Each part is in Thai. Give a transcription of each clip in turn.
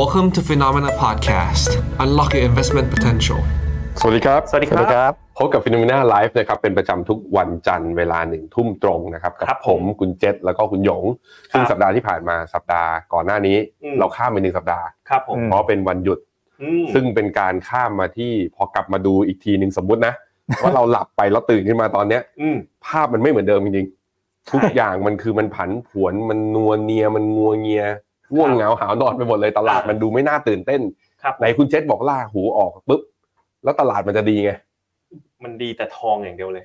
Welcome to FINNOMENA Podcast. Unlock your investment potential. สวัสดีครับ สวัสดีครับ พบกับ FINNOMENA Live นะครับ เป็นประจำทุกวันจันทร์เวลาหนึ่งทุ่มตรงนะครับ กับครับผผมมคุณเจษแล้วก็คุณหยง ซึ่งครับสัปดาห์ที่ผ่านมาสัปดาห์ก่อนหน้านี้อืมเราข้ามไปหนึ่งสัปดาห์ครับผมอืมเพราะเป็นวันหยุดอืมซึ่งเป็นการข้ามมาที่พอกลับมาดูอีกทีหนึ่งสมมุตินะว่าเราหลับไปแล้วตื่นขึ้นมาตอนเนี้ยอืมภาพมันไม่เหมือนเดิมจริงๆทุกใช่อย่างมันคือมันผันผวนมันนัวเนียมันงัวเงีย ง่วงเหงาหาวนอนไปหมดเลยตลาดอ่ามัมันดูไม่น่าตื่นเต้นครับไหนคุณเจษบอกล่าหูออกปุ๊บแล้วตลาดมันจะดีไงมันดีแต่ทองอย่างเดียวเลย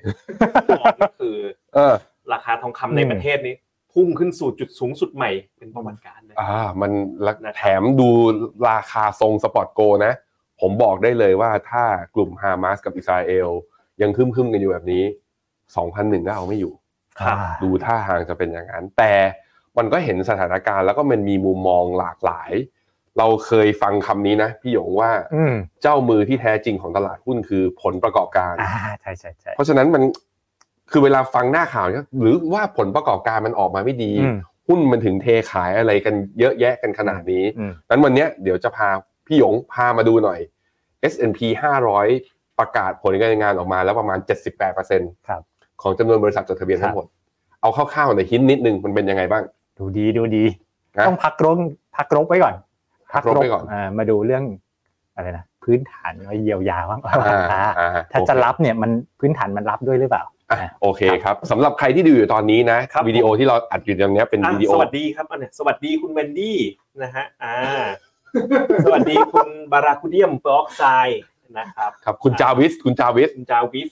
ทองก็คือ เออ ราคาทองคำในประเทศนี้ พุ่งขึ้นสู่จุดสูงสุดใหม่เป็นประวัติการณ์เลยอ่า มันละนะครับแถมดูราคาตรง spot gold นะ ผมบอกได้เลยว่าถ้ากลุ่มฮามาสกับอิสราเอล ยังคึมๆกันอยู่แบบนี้2,001ก็เอาไม่อยู่ครับอ่าดูท่าทางจะเป็นอย่างนั้น แต่ มันก็เห็นสถานการณ์แล้วก็มันมีมุมมองหลากหลาย เราเคยฟังคำนี้นะพี่หยงว่าอืมเจ้ามือที่แท้จริงของตลาดหุ้นคือผลประกอบการอ่าใช่ใช่ใช่เพราะฉะนั้นมันคือเวลาฟังหน้าข่าวเนี่ยหรือว่าผลประกอบการมันออกมาไม่ดีอืมหุ้นมันถึงเทขายอะไรกันเยอะแยะกันขนาดนี้อืมนั้นวันเนี้ยเดี๋ยวจะพาพี่หยงพามาดูหน่อย S&P 500 ประกาศผลการงานออกมาแล้วประมาณ 78%ครับของจำนวนบริษัทจดทะเบียนทั้งหมด เอาคร่าวๆในอยหินนิดนึงมันเป็นยังไงบ้าง ดูดีดูดีนะต้องพักรบพักรบไว้ก่อนพักรบไว้ก่อนอ่ามาดูเรื่องอะไรนะพื้นฐานไว้เยียวยาบ้างอ่าอ่าอ่าถ้าโอเคจะรับเนี่ยมันพื้นฐานมันรับด้วยหรือเปล่า อะโอเคครับสำหรับใครที่ดูอยู่ตอนนี้นะครับ วิดีโอที่เราอัดอยู่ตรงเนี้ยเป็นอะวิดีโอ สวัสดีครับอันเนี้ยสวัสดีคุณเวนดี้นะฮะอ่า สวัสดีคุณบาราคูเดียมเปอร์ออกไซด์นะครับครับคุณจาวิสคุณจาวิส คุณจาวิส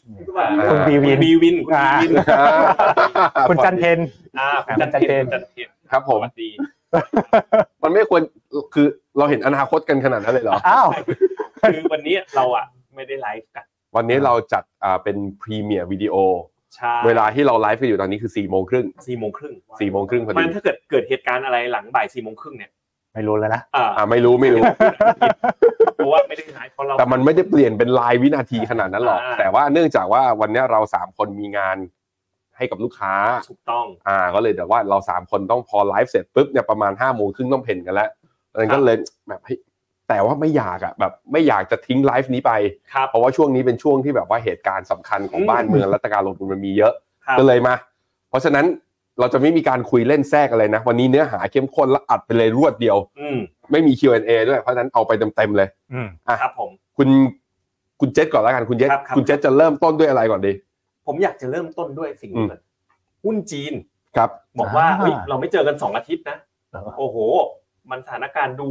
คุณบีวินคุณบีวินคุณบีวินอ่า คุณจันเพน อ่าคุณจันเพนคุณจันเพน ครับผม สวัสดีมันไม่ควรคือเราเห็นอนาคตกันขนาดนั้นเลยเหรอ อ้าว คือวันนี้เราอะไม่ได้ไลฟ์กัน วันนี้เราจัดอ่าเป็น premiere วิดีโอ ใช่เวลาที่เราไลฟ์กันอยู่ตอนนี้คือ4ี่โมงครึ่งสี่โมงครึ่งสี่โมงครึ่งพอมัดีนถ้าเกิดเกิดเหตุการณ์อะไรหลังบ่ายสี่โมงครึ่งเนี่ย ไม่รู้แล้วนะ อ่า อ่าไม่รู้ไม่รู้ เพราะว่าไม่ได้ไลฟ์เพราะเรา แต่มันไม่ได้เปลี่ยนเป็นลายวินาทีขนาดนั้นหรอกอ่าแต่ว่าเนื่องจากว่าวันนี้เราสามคนมีงาน ให้กับลูกค้าถูกต้องอ่าก็เลยแต่ว่าเราสามคนต้องพอไลฟ์เสร็จปุ๊บเนี่ยประมาณห้าโมงครึ่งต้องเพ่นกันแล้วนั้นก็เลยแบบเฮ้ยแต่ว่าไม่อยากอะแบบไม่อยากจะทิ้งไลฟ์นี้ไปครับเพราะว่าช่วงนี้เป็นช่วงที่แบบว่าเหตุการณ์สำคัญของอืมบ้านเมืองและการลงทุนมันมีเยอะครับก็เลยมา เพราะฉะนั้นเราจะไม่มีการคุยเล่นแทรกอะไรนะ วันนี้เนื้อหาเข้มข้นและอัดไปเลยรวดเดียวอืมไม่มี Q&A ด้วยเพราะฉะนั้นเอาไปเต็มๆเลยอืมอะครับผมคุณคุณเจษก่อนแล้วกันคุณเจษครับครับคุณเจษจะเริ่มต้นด้วยอะไรก่อนดี ผมอยากจะเริ่มต้นด้วยสิ่งอืนี้มก่อนหุ้นจีนครับบอกว่าอ่าเฮ้ยเราไม่เจอกันสองอาทิตย์นะ โอ้โห มันสถานการณ์ดู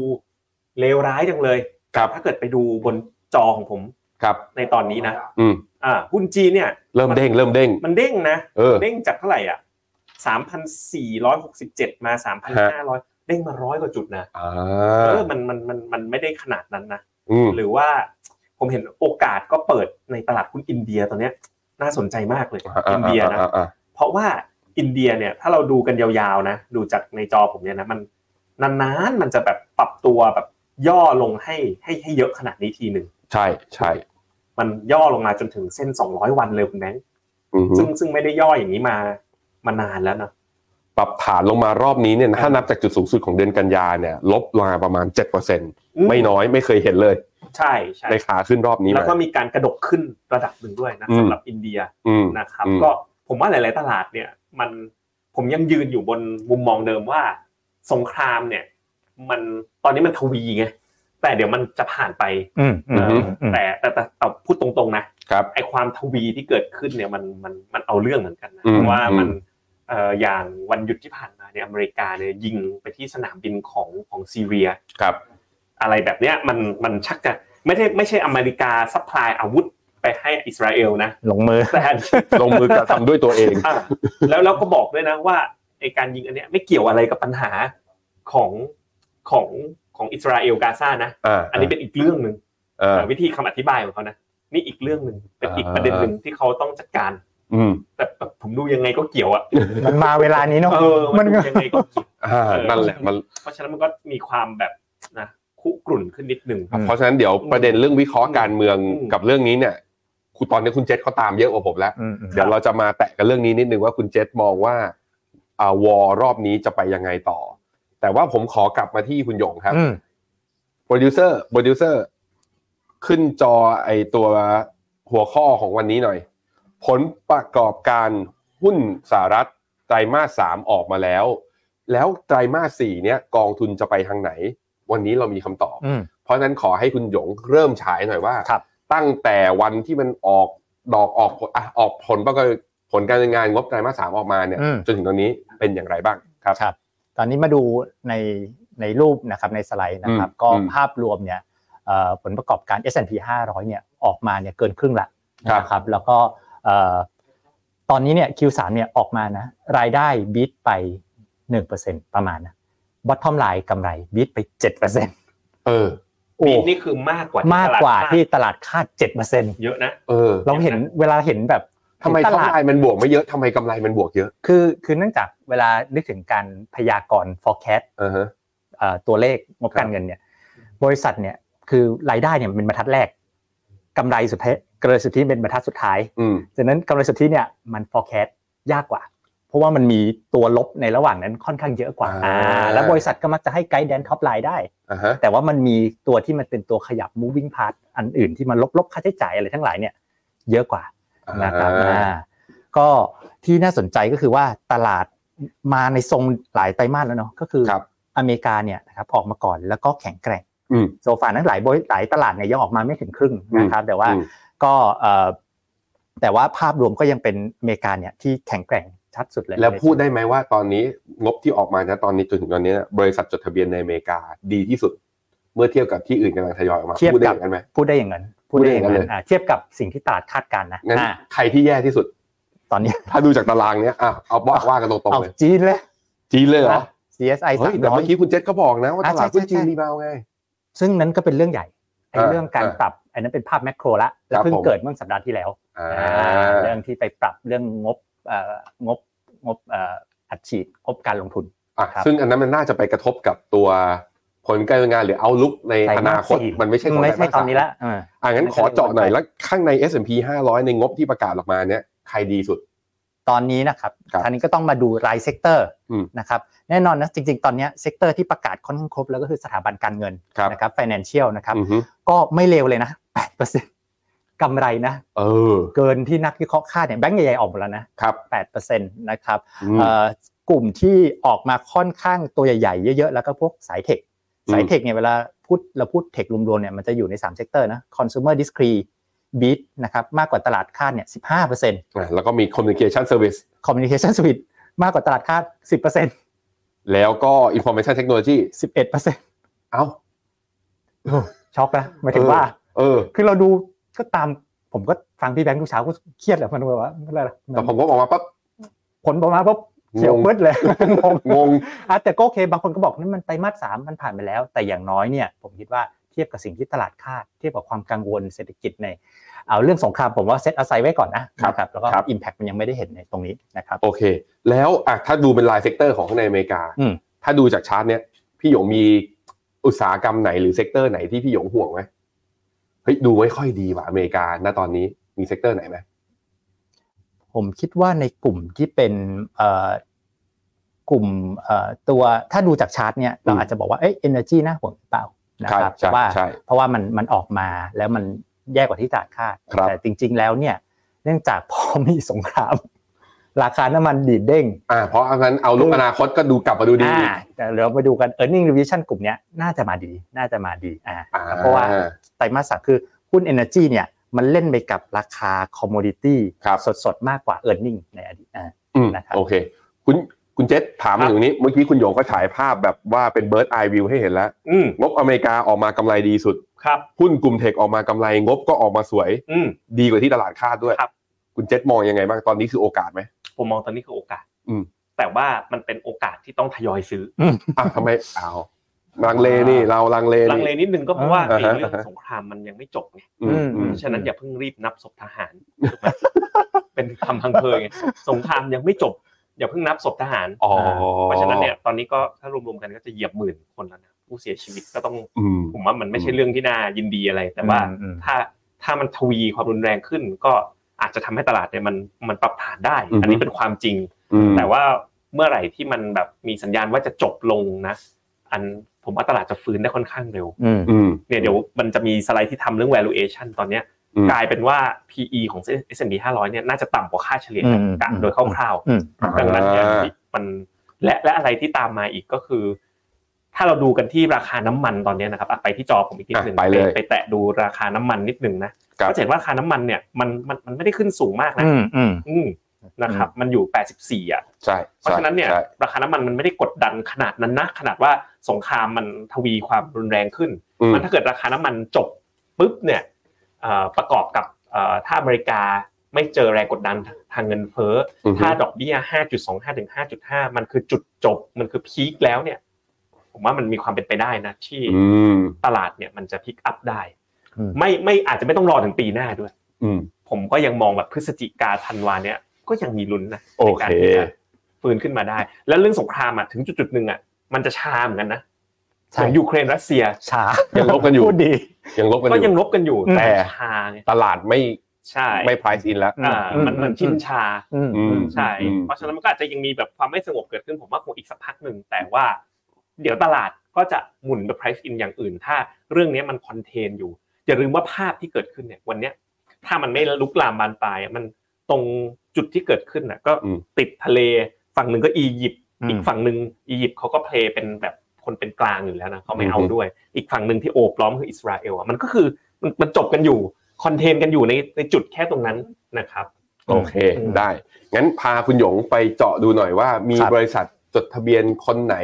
เลวร้ายจังเลยครับถ้าเกิดไปดูบนจอของผมครับ ในตอนนี้นะอืมอ่าหุ้นจีนเนี่ย เริ่มเด้งเริ่มเด้ง มันเด้งนะเออเด้งจากเท่าไหร่อะสามพันสี่ร้อยหกสิบเจ็ดมาสามพันห้าร้อยเด้งมาร้อยกว่าจุดนะอ่าเออมันมันมันมันไม่ได้ขนาดนั้นนะอืมหรือว่าผมเห็นโอกาสก็เปิดในตลาดหุ้นอินเดียตอนเนี้ย น่าสนใจมากเลยอินเดียนะอ่าอ่าเพราะว่าอินเดียเนี่ยถ้าเราดูกันยาวๆนะดูจากในจอผมเนี่ยนะมันนานๆมันจะแบบปรับตัวแบบย่อลงให้ให้ให้เยอะขนาดนี้ทีหนึ่งใช่ใช่มันย่อลงมาจนถึงเส้น200วันเลยคุณแบงค์อือฮึซึ่งซึ่งไม่ได้ย่ออย่างนี้มามานานแล้วนะปรับฐานลงมารอบนี้เนี่ยถ้านับจากจุดสูงสุดของเดือนกันยาเนี่ย ลบลงมาประมาณ7%ไม่น้อยไม่เคยเห็นเลยใช่ใช่ในขาขึ้นรอบนี้แล้วมาก็มีการกระดกขึ้นระดับหนึ่งด้วยนะอืมสำหรับอินเดียอืมนะครับอืมก็ผมว่าหลาย ๆ ตลาดเนี่ยมันผมยังยืนอยู่บนมุมมองเดิมว่า สงครามเนี่ย มันตอนนี้มันทวีไงแต่เดี๋ยวมันจะผ่านไปอืมอืมเอออืมแต่แต่แต่เอาพูดตรงๆนะครับไอความทวีที่เกิดขึ้นเนี่ยมันมันมันเอาเรื่องเหมือนกันนะอืมเพราะว่าอืมมันเอ่ออย่างวันหยุดที่ผ่านมาเนี่ยอเมริกาเนี่ยยิงไปที่สนามบินของของซีเรียครับ อะไรแบบเนี้ยมันมันชักจะไม่ได้ไม่ใช่อเมริกา supply อาวุธไปให้อิสราเอลนะลงมือแต่ลงมือกระทำด้วยตัวเองอะแล้วแล้วก็บอกด้วยนะว่าไอการยิงอันเนี้ยไม่เกี่ยวอะไรกับปัญหาของของของอิสราเอลกาซานะอ่าอันนี้เป็นอีกเรื่องหนึ่งอ่าวิธีคำอธิบายของเขานะนี่อีกเรื่องหนึ่งเป็นอีกอ่าประเด็นหนึ่งที่เขาต้องจัดการ อืมแต่แบบผมดูยังไงก็เกี่ยวอะมันมาเวลานี้เนาะเออมันมันดูก็ยังไงก็เกี่ยวอ่าเออนั่นแหละมันเพราะฉะนั้นมันก็มีความแบบนะ คุกรุ่นขึ้นนิดหนึ่งอืมเพราะฉะนั้นเดี๋ยวประเด็นเรื่องวิเคราะห์การเมืองอืมกับเรื่องนี้เนี่ยคุณตอนนี้คุณเจษเขาตามเยอะกว่าผมแล้วอืมอืมเดี๋ยวเราจะมาแตะกันเรื่องนี้นิดนึงว่าคุณเจษมองว่าอ่าวอรอบนี้จะไปยังไงต่อ แต่ว่าผมขอกลับมาที่คุณหยงครับอืมโปรดิวเซอร์โปรดิวเซอร์ขึ้นจอไอตัวหัวข้อของวันนี้หน่อย ผลประกอบการหุ้นสหรัฐไตรมาสสามออกมาแล้ว แล้วไตรมาสสี่เนี้ยกองทุนจะไปทางไหน วันนี้เรามีคำตอบอืมเพราะฉะนั้นขอให้คุณหยงเริ่มฉายหน่อยว่าครับตั้งแต่วันที่มันออกดอกออกผลอะออกผลประกอบผลการดำเนินงานงบไตรมาสสามออกมาเนี่ยอืมจนถึงตอนนี้เป็นอย่างไรบ้างครับครับ ตอนนี้มาดูในในรูปนะครับในสไลด์นะครับอืมก็อืมภาพรวมเนี่ยเอ่อผลประกอบการ S&P 500เนี่ยออกมาเนี่ยเกินครึ่งละครับนะครับ แล้วก็เอ่อตอนนี้เนี่ย Q3 เนี่ยออกมานะรายได้บีทไป 1%ประมาณนะ bottom line กำไรบีทไป7%เออโอ้ปีนี่คือมากกว่าที่มากตลดกว่าคดที่ตลาดคาด7%เยอะนะเออเราเห็นเวลาเห็นแบบทำไมตกำลาดไรมันบวกไม่เยอะทำไมกำไรมันบวกเยอะ คือคือเนื่องจากเวลานึกถึงการพยากรณ์ forecast อ่าฮะเอ่อตัวเลขงบครับการเงินเนี่ย บริษัทเนี่ยคือรายได้เนี่ยเป็นบรรทัดแรกกำไรสุดท้ายกำไรสุทธิเป็นบรรทัดสุดท้ายอืมฉะนั้นกำไรสุทธิเนี่ยมัน forecast ยากกว่า เพราะว่ามันมีตัวลบในระหว่างนั้นค่อนข้างเยอะกว่าอ่าอ่าแล้วบริษัทก็มักจะให้ guidance top line ได้อ่าฮะแต่ว่ามันมีตัวที่มันเป็นตัวขยับ moving part อันอื่นที่มันลบลบค่าใช้จ่ายอะไรทั้งหลายเนี่ยเยอะกว่านะครับอ่าอ่าก็ที่น่าสนใจก็คือว่าตลาดมาในทรงหลายไตรมาสแล้วเนาะก็คือครับอเมริกาเนี่ยนะครับออกมาก่อนแล้วก็แข็งแกร่งอืม so far นั้นหลายบริหลายตลาดเนี่ยยังออกมาไม่ถึงครึ่งนะครับ แต่ว่าอืมก็เอ่อแต่ว่าภาพรวมก็ยังเป็นอเมริกาเนี่ยที่แข็งแกร่ง ชัดสุดเลย แล้วพูดได้ไหมว่าตอนนี้งบที่ออกมานะตอนนี้จนถึงตอนนี้นะบริษัทจดทะเบียนในอเมริกาดีที่สุด เมื่อเทียบกับที่อื่นกำลังทยอยออกมาเทียบพูดได้กัอบย่างนั้นไหมพูดได้อย่างนั้นพูดได้อย่างนั้นเลยอ่าเทียบกับสิ่งที่ตลาดคาดการณ์นะงั้นอ่าใครที่แย่ที่สุด ตอนนี้ถ้าดูจากตารางเนี้ยอะเอาว่าว่ากันตรงเอาๆเลยจีนเลยจีนเลยเหรอนะ CSI เฮ้ยสามแต่ร้อยเมื่อกี้คุณเจษก็บอกนะว่าตอะลาดใช่หุ้นจีนใช่รีบาวไงซึ่งนั้นก็เป็นเรื่องใหญ่ไอ้อ่าเรื่องการอ่าปรับอันนั้นเป็นภาพแมกโรละแล้วครับเพิ่งผมเกิดเมื่อสัปดาห์ที่แล้วอ่าเรื่องที่ไปปรับเรื่องงบเอ่องบ งบเอ่ออัดฉีดงบการลงทุนอะครับซึ่งอันนั้นมันน่าจะไปกระทบกับตัวผลการดำเนินงานหรือเอาลุกในไตรอมาสนาคตสี่มันไม่ใช่ของไม่ใช่ไตรมาสตอนนี้สามละอ่าอะงั้นไม่ขใช่อเจาะหน่อยไม่ใช่แล้วข้างใน S&P 500 ในงบที่ประกาศออกมาเนี่ยใครดีสุด ตอนนี้นะครับครับท่านี้ก็ต้องมาดูรายเซกเตอร์อืมนะครับแน่นอนนะจริง ๆ ตอนเนี้ sector ที่ประกาศค่อนข้างครบแล้วก็คือสถาบันการเงินครับนะครับ financial นะครับอือฮึก็ไม่เลวเลยนะ8% กำไรนะเออเกินที่นักวิเคราะห์คาดเนี่ยแบงก์ใหญ่ๆออกหมดแล้วนะครับ8%นะครับอืมเอ่อกลุ่มที่ออกมาค่อนข้างตัวใหญ่ๆเยอะๆ แล้วก็พวกสาย tech อืมสาย tech เนี่ยเวลาพูดเราพูด tech รวมๆเนี่ยมันจะอยู่ใน3เซกเตอร์นะ consumer discrete beat นะครับมากกว่าตลาดคาดเนี่ย15%อะแล้วก็มี communication service communication suite มากกว่าตลาดคาด10%แล้วก็ information technology 11%เอ้าช็อกนะหมายถึงว่า เออ คือเราดู ก็ตามผมก็ฟังพี่แบงค์ทุกเช้าก็เครียดแหละมันแบบว่าอะไรล่ะแต่ผมก็บอกมาปั๊บผลออกมาปุ๊บเขียวงงมืดเลยงงงงอะแต่ก็โอเคบางคนก็บอกนั่นมันไตรมาสสามมันผ่านไปแล้ว แต่อย่างน้อยเนี่ย ผมคิดว่าเทียบกับสิ่งที่ตลาดคาด เทียบกับความกังวลเศรษฐกิจในเอาเรื่องสงครามผมว่า set aside ไว้ก่อนนะครับนะครับแล้วก็ครับ impact มันยังไม่ได้เห็นในตรงนี้นะครับโอเค แล้วอะถ้าดูเป็นราย sector ของข้างในอเมริกาอืมถ้าดูจากชาร์ตเนี้ยพี่หยงมีอุตสาหกรรมไหนหรือ sector ไหนที่พี่หยงห่วงไหม เฮ้ยดูไม่ค่อยดีว่ะอเมริกาณตอนนี้มี sector ไหนไหมผมคิดว่าในกลุ่มที่เป็นเอ่อกลุ่มเอ่อตัวถ้าดูจากชาร์ตเนี่ยเราอาจจะบอกว่าเอ้ย energy น่าห่วงหรือเปล่านะครับใช่เพราะว่าใช่เพราะว่ามันมันออกมาแล้วมันแย่กว่าที่ตลาดคาดครับแต่จริง ๆ แล้วเนี่ยเนื่องจากพอมีสงคราม ราคาน้ำมันดีดเด้งอ่าเพราะงั้นเอาลุกอนาคตก็ดูกลับมาดูดีอ่าแต่เดี๋ยวมาดูกัน earning revision กลุ่มเนี้ยน่าจะมาดีน่าจะมาดีอ่าอ่าเพราะว่าไตรมาสสามคือหุ้น energy เนี่ยมันเล่นไปกับราคา commodity ครับสดๆ มากกว่า earning ในอดีตอ่าอืมนะครับโอเค คุณคุณเจษถามครัมาบถึงนี้ เมื่อกี้คุณหยงก็ฉายภาพแบบว่าเป็น bird eye view ให้เห็นแล้วอืมงบอเมริกาออกมากำไรดีสุดครับหุ้นกลุ่มเทคออกมากำไรงบก็ออกมาสวยอืมดีกว่าที่ตลาดคาดด้วย ครับคุณเจษมองยังไงบ้างตอนนี้คือโอกาสไหมผมมองตอนนี้คือโอกาส อืม แต่ว่ามันเป็นโอกาสที่ต้องทยอยซื้ออะทำไมอ้าวลังเลนี่เราลังเลลังนี่เลนิดนึงก็เพราะว่าอ่าไอ้ฮะเรื่องอ่าฮะสงครามมันยังไม่จบไงอืมอืมเพราะฉะนั้นอย่าเพิ่งรีบนับศพทหารถูกไหมเป็นคำพังเพยไงสงครามยังไม่จบอย่าเพิ่งนับศพทหารอ๋อเพราะฉะนั้นเนี่ยตอนนี้ก็ถ้ารวมๆกันก็จะเหยียบหมื่นคนแล้วนะผู้เสียชีวิตก็ต้องอืมผมว่ามันไม่ใช่เรื่องที่น่ายินดีอะไร แต่ว่าอืมอืมถ้าถ้ามันทวีความรุนแรงขึ้นก็ อาจจะทำให้ตลาดเนี่ยมันมันปรับฐานได้อือฮึอันนี้เป็นความจริงอืมแต่ว่าเมื่อไหร่ที่มันแบบมีสัญญาณว่าจะจบลงนะ อันผผมว่าตลาดจะฟื้นได้ค่อนข้างเร็วอืมอืมเนี่ยเดี๋ยวมันจะมีสไลด์ที่ทำเรื่อง valuation ตอนเนี้ยอืมกลายเป็นว่า PE ของ S&P 500 เนี่ยน่าจะต่ำกว่าค่าเฉลี่ยอืมกะอืมโดยคร่าวอืมๆดังนั้นเนี่ยมันและและอะไรที่ตามมาอีกก็คือ ถ้าเราดูกันที่ราคาน้ำมันตอนเนี้ยนะครับอะไปที่จอผมอีกนิดหนึ่งอะไปเลยไปแตะดูราคาน้ำมันนิดหนึ่งนะครับ ก็จะเห็นว่าราคาน้ำมันเนี่ยมันมันมันไม่ได้ขึ้นสูงมากนะอืมอืมอืมนะครับมันอยู่ 84อะใช่เพราะฉะนั้นเนี่ยใช่ราคาน้ำมันมันไม่ได้กดดันขนาดนั้นนะขนาดว่าสงครามมันทวีความรุนแรงขึ้นอืมมันถ้าเกิดราคาน้ำมันจบปุ๊บเนี่ยเอ่อประกอบกับเอ่อถ้าอเมริกาไม่เจอแรงกดดันทางเงินเฟ้อออฮึถ้าดอกเบี้ย 5.25ถึง5.5 มันคือจุดจบมันคือพีคแล้วเนี่ย ผมว่ามันมีความเป็นไปได้นะที่อืมตลาดเนี่ยมันจะพิกอัพได้อืม ไม่ไม่อาจจะไม่ต้องรอถึงปีหน้าด้วยอืมผมก็ยังมองแบบพฤศจิกาธันวาเนี่ยก็ยังมีลุ้นนะโอในเคการที่จะฟื้นขึ้นมาได้ แล้วเรื่องสงครามอะถึงจุดๆหนึ่งอะมันจะชาเหมือนกันนะเหใช่มือนยูเครนรัสเซียช้ายังลบกันอยู่พูดดียังลบกันอก็ยู่ยังลบกันอยู่อืมแต่ชาไงตลาดไม่ใช่ไม่ price in แล้วอ่าอืมมันมันชินชาอืมอืมใช่อืมเพราะฉะนั้นมันก็อาจจะยังมีแบบความไม่สงบเกิดขึ้นผมว่าคงอีกสักพักหนึ่งแต่ว่า เดี๋ยวตลาดก็จะหมุนไป price in อย่างอื่น ถ้าเรื่องนี้มัน contain อยู่ อย่าลืมว่าภาพที่เกิดขึ้นเนี่ยวันเนี้ยถ้ามันไม่ลุกลามบานปลายอะมันตรงจุดที่เกิดขึ้นน่ะก็อืมติดทะเลฝั่งหนึ่งก็อียิปต์อืมอีกฝั่งหนึ่งอียิปต์เขาก็ play เป็นแบบคนเป็นกลางอยู่แล้วนะเขาไม่เอาด้วย อีกฝั่งหนึ่งที่โอบล้อมคืออิสราเอลอะมันก็คือมันมันจบกันอยู่ contain กันอยู่ในในจุดแค่ตรงนั้นนะครับโอเคอืมได้งั้นพาคุณหยงไปเจาะดูหน่อยว่ามีครับบริษัทจดทะเบียนคนไหน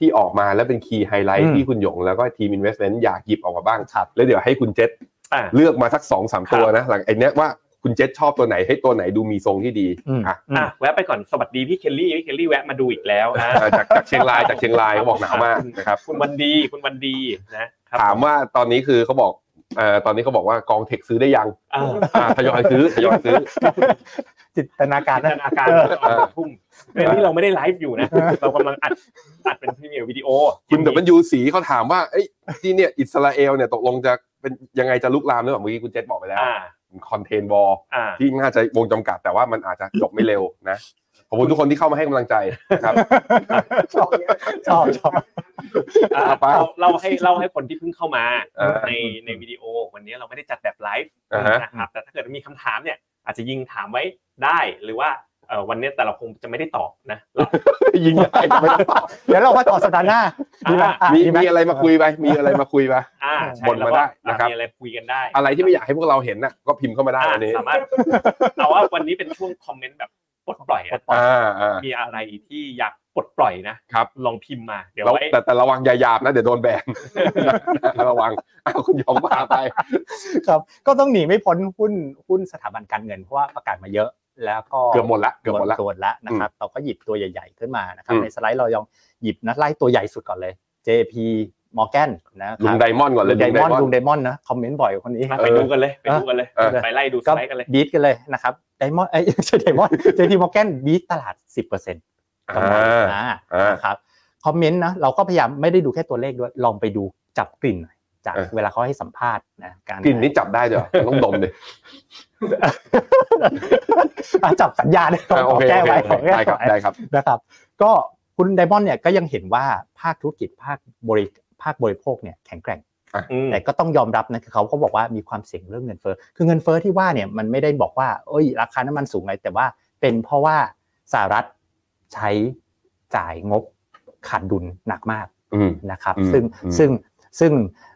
ที่ออกมาแล้วเป็นคีย์ไฮไลอืท์มที่คุณหยง แล้วก็ทีม Investment อยากหยิบออกมาบ้างครับแล้วเดี๋ยวให้คุณเจษอ่าเลือกมาสักสองสามครับตัวนะหลังไอ้เนี้ยว่าคุณเจษชอบตัวไหนให้ตัวไหนดูมีทรงที่ดีอืมอะอะแวะไปก่อนสวัสดีพี่เคลลี่พี่เคลลี่แวะมาดูอีกแล้วนะอ่าจากจากเชียงรายจากเชียงรายเขาบอกหนาวมากนะครับคุณวันดีคุณวันดีนะครับถามว่าตอนนี้คือเขาบอกเอ่อตอนนี้เขาบอกว่ากองเทคซื้อได้ยังเอออ่าทยอยซื้อทยอยซื้อ จินตนาการจินนะตนาการตอนทุ่มเป็นที่เราไม่ได้ไลฟ์อยู่นะ เรากำลังอัดอัดเป็น premiere วิดีโอคุณแต่มันยูสีเขาถามว่าเอ้ยที่เนี่ยอิสราเอลเนี่ยตกลงจะเป็นยังไงจะลุกลามหรือเปล่าเมื่อกี้คุณเจษบอกไปแล้วอ่า contain war อ่าที่น่าจะวงจำกัดแต่ว่ามันอาจจะจบไม่เร็วนะ ขอบคุณทุกคนที่เข้ามาให้กำลังใจนะครับ ชอบชอบชอบอ่าเอาไปเราเราให้เราให้คนที่เพิ่งเข้ามาอ่า ในในวิดีโอวันนี้เราไม่ได้จัดแบบไลฟ์อ่าฮะ นะครับแต่ถ้าเกิดมีคำถามเนี่ย อาจจะยิงถามไว้ได้หรือว่าเอ่อวันนี้แต่เราคงจะไม่ได้ตอบนะเรายิงได้ก็ไม่ต้องตอบเดี๋ยวเรามาต่อสัปดาห์หน้าดีไหมอะมีดีไหมีอะไรมาคุยไปมีอะไรมาคุยไป อ่าใช่บ่นมาได้นะครับ มีอะไรคุยกันได้อะไรที่ไม่อยากให้พวกเราเห็นน่ะก็พิมพ์เข้ามาได้อ่าอันนี้ สามารถเอาว่าวันนี้เป็นช่วงคอมเมนต์แบบป ลดปล่อยอะอ่าอ่ามีอะไรที่อยากปลดปล่อยนะครับ ลองพิมพ์มา เดี๋ยวแล้วไว้แต่แต่ระวังอย่าหยาบนะเดี๋ยวโดนแบนระวังอ้าวคุณยอมมาไป ครับ ก็ต้องหนีไม่พ้นหุ้นหุ้นสถาบันการเงินเพราะว่าประกาศมาเยอะแล้วก็เกือบหมดละเกือบหมดละตัวละนะครับเราก็หยิบตัวใหญ่ ๆ ขึ้นมานะครับอืมในสไลด์เรายองหยิบนะไล่ตัวใหญ่สุดก่อนเลย JP Morgan นะคลุรังบไดมอนด์ก่อนเลยไดลุงมอนด์ Diamond ลุงไดมอนด์นะคอมเมนต์บ่อยกว่าคนนี้มาไปดูกันเลยไปดูกันเลยเออไปไล่ดูสก็ไลด์กันเลยบีทกันเลยนะครับไดมอนด์ไอ้ยไม่ใช่ไดมอนด์ JP Morgan บีทตลาด 10%กำไรอ่าอ่าอ่านะครับคอมเมนต์นะเราก็พยายามไม่ได้ดูแค่ตัวเลขด้วยลองไปดูจับกลิ่นหน่อยจากเออเวลาเขาให้สัมภาษณ์นะการกลิ่นนี้จับได้เดี๋ยวต้องดมดิอะจับสัญญาณอ่าขโออเคแก้โอเคไว้ขอแก้ได้ครับไว้ได้ครับนะครับ ก็คุณไดมอนด์เนี่ยก็ยังเห็นว่าภาคธุรกิจภาคบริ ภาคบริโภคเนี่ยแข็งแกร่งอืมแต่ก็ต้องยอมรับนะคือเขาก็บอกว่ามีความเสี่ยงเรื่องเงินเฟ้อคือเงินเฟ้อที่ว่าเนี่ยมันไม่ได้บอกว่าเอ้ยราคาน้ำมันสูงไงแต่ว่าเป็นเพราะว่าสหรัฐใช้จ่ายงบขาดดุลหนักมากอืมนะครับอืมซึ่งอืมซึ่งซึ่ง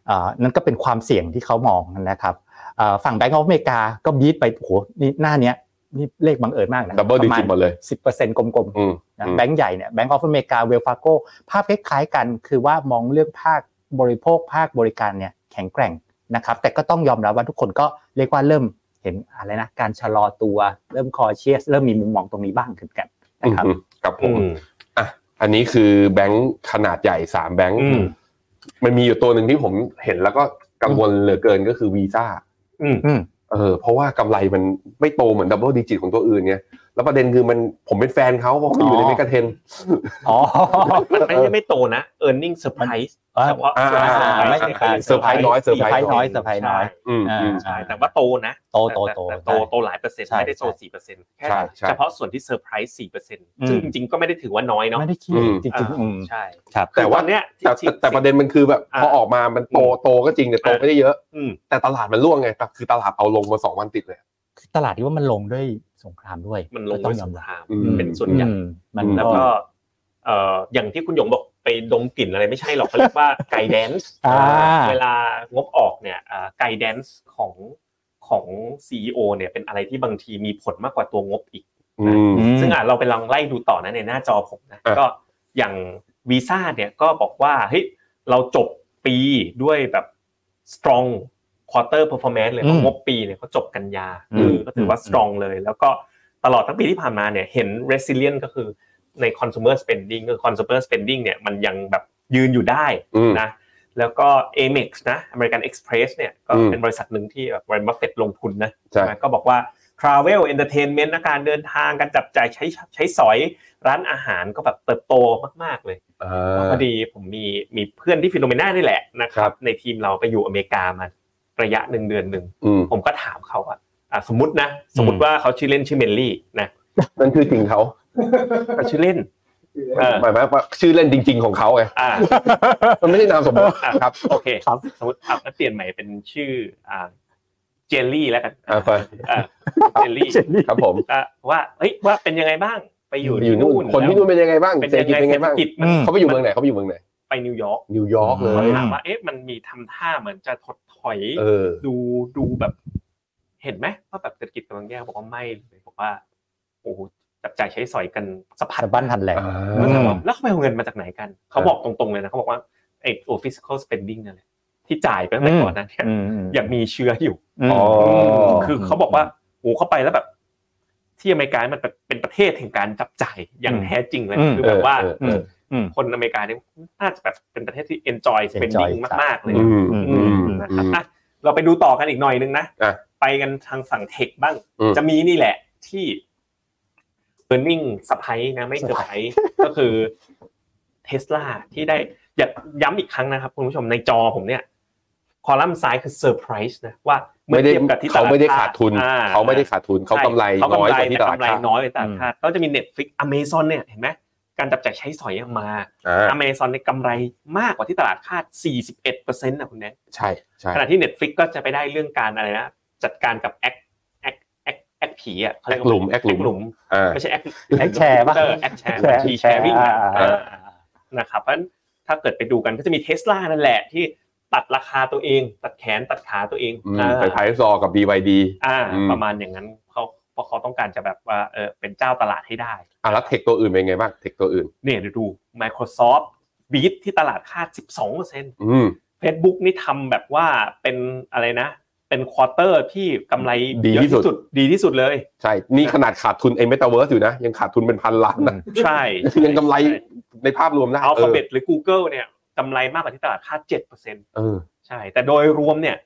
เอ่อนั่นก็เป็นความเสี่ยงที่เขามองนะครับเอ่อฝั่ง Bank of America ก็ beat ไปโอ้โหนี่หน้าเนี้ย นี่เลขบังเอิญมากนะ double digit หมดเลยสิบเปอร์เซ็นต์กลมอืมๆนะอืมแบงก์ใหญ่เนี่ย Bank of America Wells Fargo ภาพคล้ายๆกันคือว่ามองเรื่องภาคบริโภคภาคบริการเนี่ยแข็งแกร่งนะครับแต่ก็ต้องยอมรับว่าทุกคนก็เรียกว่าเริ่มเห็นอะไรนะการชะลอตัวเริ่ม cautious เริ่มมีมุมมองตรงนี้บ้างขึ้นกันนะครับอืมครับผอืมมอะอันนี้คือแบงค์ขนาดใหญ่สามแบงค์อืมมันมีอยู่ตัวหนึ่งที่ผมเห็นแล้วก็กังวลเหลือเกินก็คือวีซ่าอืมอืม เออเพราะว่ากำไรมันไม่โตเหมือน double digit ของตัวอื่นไง แล้วประเด็นคือมันผมเป็นแฟนเขาเพราะเขาอยู่ในอ๋อ MEGA 10อ๋อ มันไม่ใช่ไม่โตนะ earning surprise เฉพาะอ่าส่วนอ่า surprise ไม่เนี่ยคือเซอร์ไพรส์น้อยเซอร์ไพรส์น้อยเซอร์ไพรส์น้อยอืมอืมใช่แต่ว่าโตนะ โตโตโตแต่โตโตหลายเปอร์เซ็นต์ใช่ไม่ได้โตใช่สี่เปอร์เซ็นต์แค่ใช่ใช่เฉพาะส่วนที่เซอร์ไพรส์สี่เปอร์เซ็นต์อืมซึ่งจริงๆก็ไม่ได้ถือว่าน้อยเนาะไม่ได้คิดอืมจริงๆอืมใช่ครับแต่ว่าคือตอนเนี้ยแต่ที่แต่แต่ประเด็นมันคือแบบอ่าพอออกมามันโตโตก็จริงแต่โตอ่าไม่ได้เยอะอืมแต่ตลาดมันร่วงไงแต่คือตลาดเอาลงมาสองวันติดเลย ตลาดที่ว่ามันลงด้วยสงครามด้วย มันลงต้ด้อวยยสอมงรับครามอืมเป็นส่วนใหญ่อืมมันแล้วก็เอ่ออย่างที่คุณหยงบอกไปดมกลิ่นอะไรไม่ใช่หรอกเขาเรียกว่า guidance อ่าเวลางบออกเนี่ย guidance ของของ CEO เนี่ยเป็นอะไรที่บางทีมีผลมากกว่าตัวงบอีกอืมซึ่งอะเราไปลองไล่ดูต่อนะในหน้าจอผมนะอะก็อย่างวีซ่าเนี่ยก็บอกว่าเฮ้ยเราจบปีด้วยแบบ strong quarter performance เลยเพอืราะงบปีเนี่ยเขาจบกันยาอืมเออก็ถือว่าอืม strong เลย แล้วก็ตลอดทั้งปีที่ผ่านมาเนี่ยเห็น resilient ก็คือใน consumer spending ก็ consumer spending เนี่ยมันยังแบบยืนอยู่ได้อืมนะแล้วก็ Amex นะ American Express เนี่ยก็อืมเป็นบริษัทหนึ่งที่แบบ Warren Buffett ลงทุนนะใช่ไหมก็บอกว่า Travel Entertainment นะการเดินทางการจับจ่ายใช้ใช้สอยร้านอาหารก็แบบเติบโตมาก ๆ เลยอ่พาอดีผมมีมีเพื่อนที่ฟิโนเมนานี่แหละนะคครัรับบในทีมเราไปอยู่อเมริกามา ระยะหนึ่งเดือนหนึ่งอืมผมก็ถามเขาว่าอะสมมตินะ สมมติว่าเขาชื่อเล่นชื่อเมลลี่นะนั่นคือจริงเขาเขาชื่อเล่นเออหมายความว่าชื่อเล่นจริง ๆของเขาไงอ่ามันไม่ใช่นามสมมติอะครับ โอเคครับสมมติอะงั้นเปลี่ยนใหม่เป็นชื่ออ่าเจลลี่แล้วกันอ่าไปอ่าเจลลี่ครับผมอะว่าเฮ้ยว่าเป็นยังไงบ้าง ไปอยู่อยู่ที่นู่นู่นนคนที่นู่นเป็นยังไงบ้างเป็นเศรษฐยังกิจไงเป็นยังเศไงรษฐบ้างกิจมันอืมเขาไปอยู่เมืองไหนเขาไปอยู่เมืองไหนไปนิวยอร์กนิวยอร์กเลยอืมถามว่าเอ๊ะมันมีทำท่าเหมือนจะถดถ อยเออดูดูแบบ เห็นไหมว่าแบบเศรษฐกิจกำลังแย่บอกว่าไม่เลยบอกว่าโอ้โหจับจ่ายใช้สอยกันสะพัดสะบั้นทันแหลกอ่าแล้วถามว่าแล้วเขาไปเอาเงินมาจากไหนกัน เขาบอกตรงๆเลยนะเขาบอกว่าไอ้ fiscal spending นั่นแหละที่จ่ายไปตั้งแต่ก่อนนั้นเนี่ยอืมอืมยังมีเชื้ออยู่มอ๋อคือเขาบอกว่าโอ้เข้าไปแล้วแบบ ที่อเมริกามันเป็นประเทศแห่งการจับจ่ายอย่างอืมแท้จริงเลยอืมคือแบบว่าเออเอออืม คนอเมริกาเนี่ยน่าจะแบบเป็นประเทศที่ enjoy spending Enjoy มากๆเลยอืมอืมอืมนะครับอืมอะเราไปดูต่อกันอีกหน่อยนึงนะอะไปกันทางฝั่ง tech บ้างอืมจะมีนี่แหละที่ e a r n i n g สไพรส์นะไม่เซอร์ไพรส์ก็คือเทสลาที่ได้อยากย้ำอีกครั้งนะครับคุณผู้ชมในจอผมเนี่ย คอลัมน์ซ้ายคือเซอร์ไพรส์นะว่าเมื่ไม่อได้เทียบกับที่ตเขาลาดไม่ได้ขาดทุนอ่เขาไม่ได้ขาดทุนเขากำไรใช่น้อยกว่าที่ตลาดกำไรคาดน้อยกว่าที่ตลาดคาดก็จะมี Netflix Amazon เนี่ยเห็นไหม การจับจ่ายใช้สอยยังมาอ่า Amazon ในกำไรมากกว่าที่ตลาดคาด 41%นะคุณแนทใช่ใช่ขณะที่ Netflix ก็จะไปได้เรื่องการอะไรนะ จัดการกับแอคแอคแอคแอคผีอะเขาแอเรียคกว่าหลุมแอคหลุมหลุมอ่าไม่ใช่แอคแอคแชร์ปะแอคแชร์แชร์บัญชีแชร์ริ่งอ่าอ่านะครับเพราะฉะนั้นถ้าเกิดไปดูกันก็จะมีเทสลานั่นแหละที่ตัดราคาตัวเอง ตัดแขนตัดขาตัวเองอืมอ่าไปไพซอกับ BYD อ่าอืมประมาณอย่างนั้น เขาเพราะเขาต้องการจะแบบว่าเออเป็นเจ้าตลาดให้ได้อะแล้ว tech ตัวอื่นเป็นไงบ้าง tech ตัวอื่นเนี่ยเดี๋ยวดู Microsoft beat ที่ตลาดคาด 12%อืม Facebook นี่ทำแบบว่าเป็นอะไรนะ เป็น quarter ที่กำไรดีเยอะที่สุดดีที่สุดเลย ใช่ นี่ขนาดขาดทุนไอ้เมตาเวิร์สอยู่นะ ยังขาดทุนเป็นพันล้านนะใช่ยังกำไรในภาพรวมได้ Alphabet หรือ Google เนี่ยกำไรมากกว่าที่ตลาดคาด7%เออใช่ แต่โดยรวมเนี่ย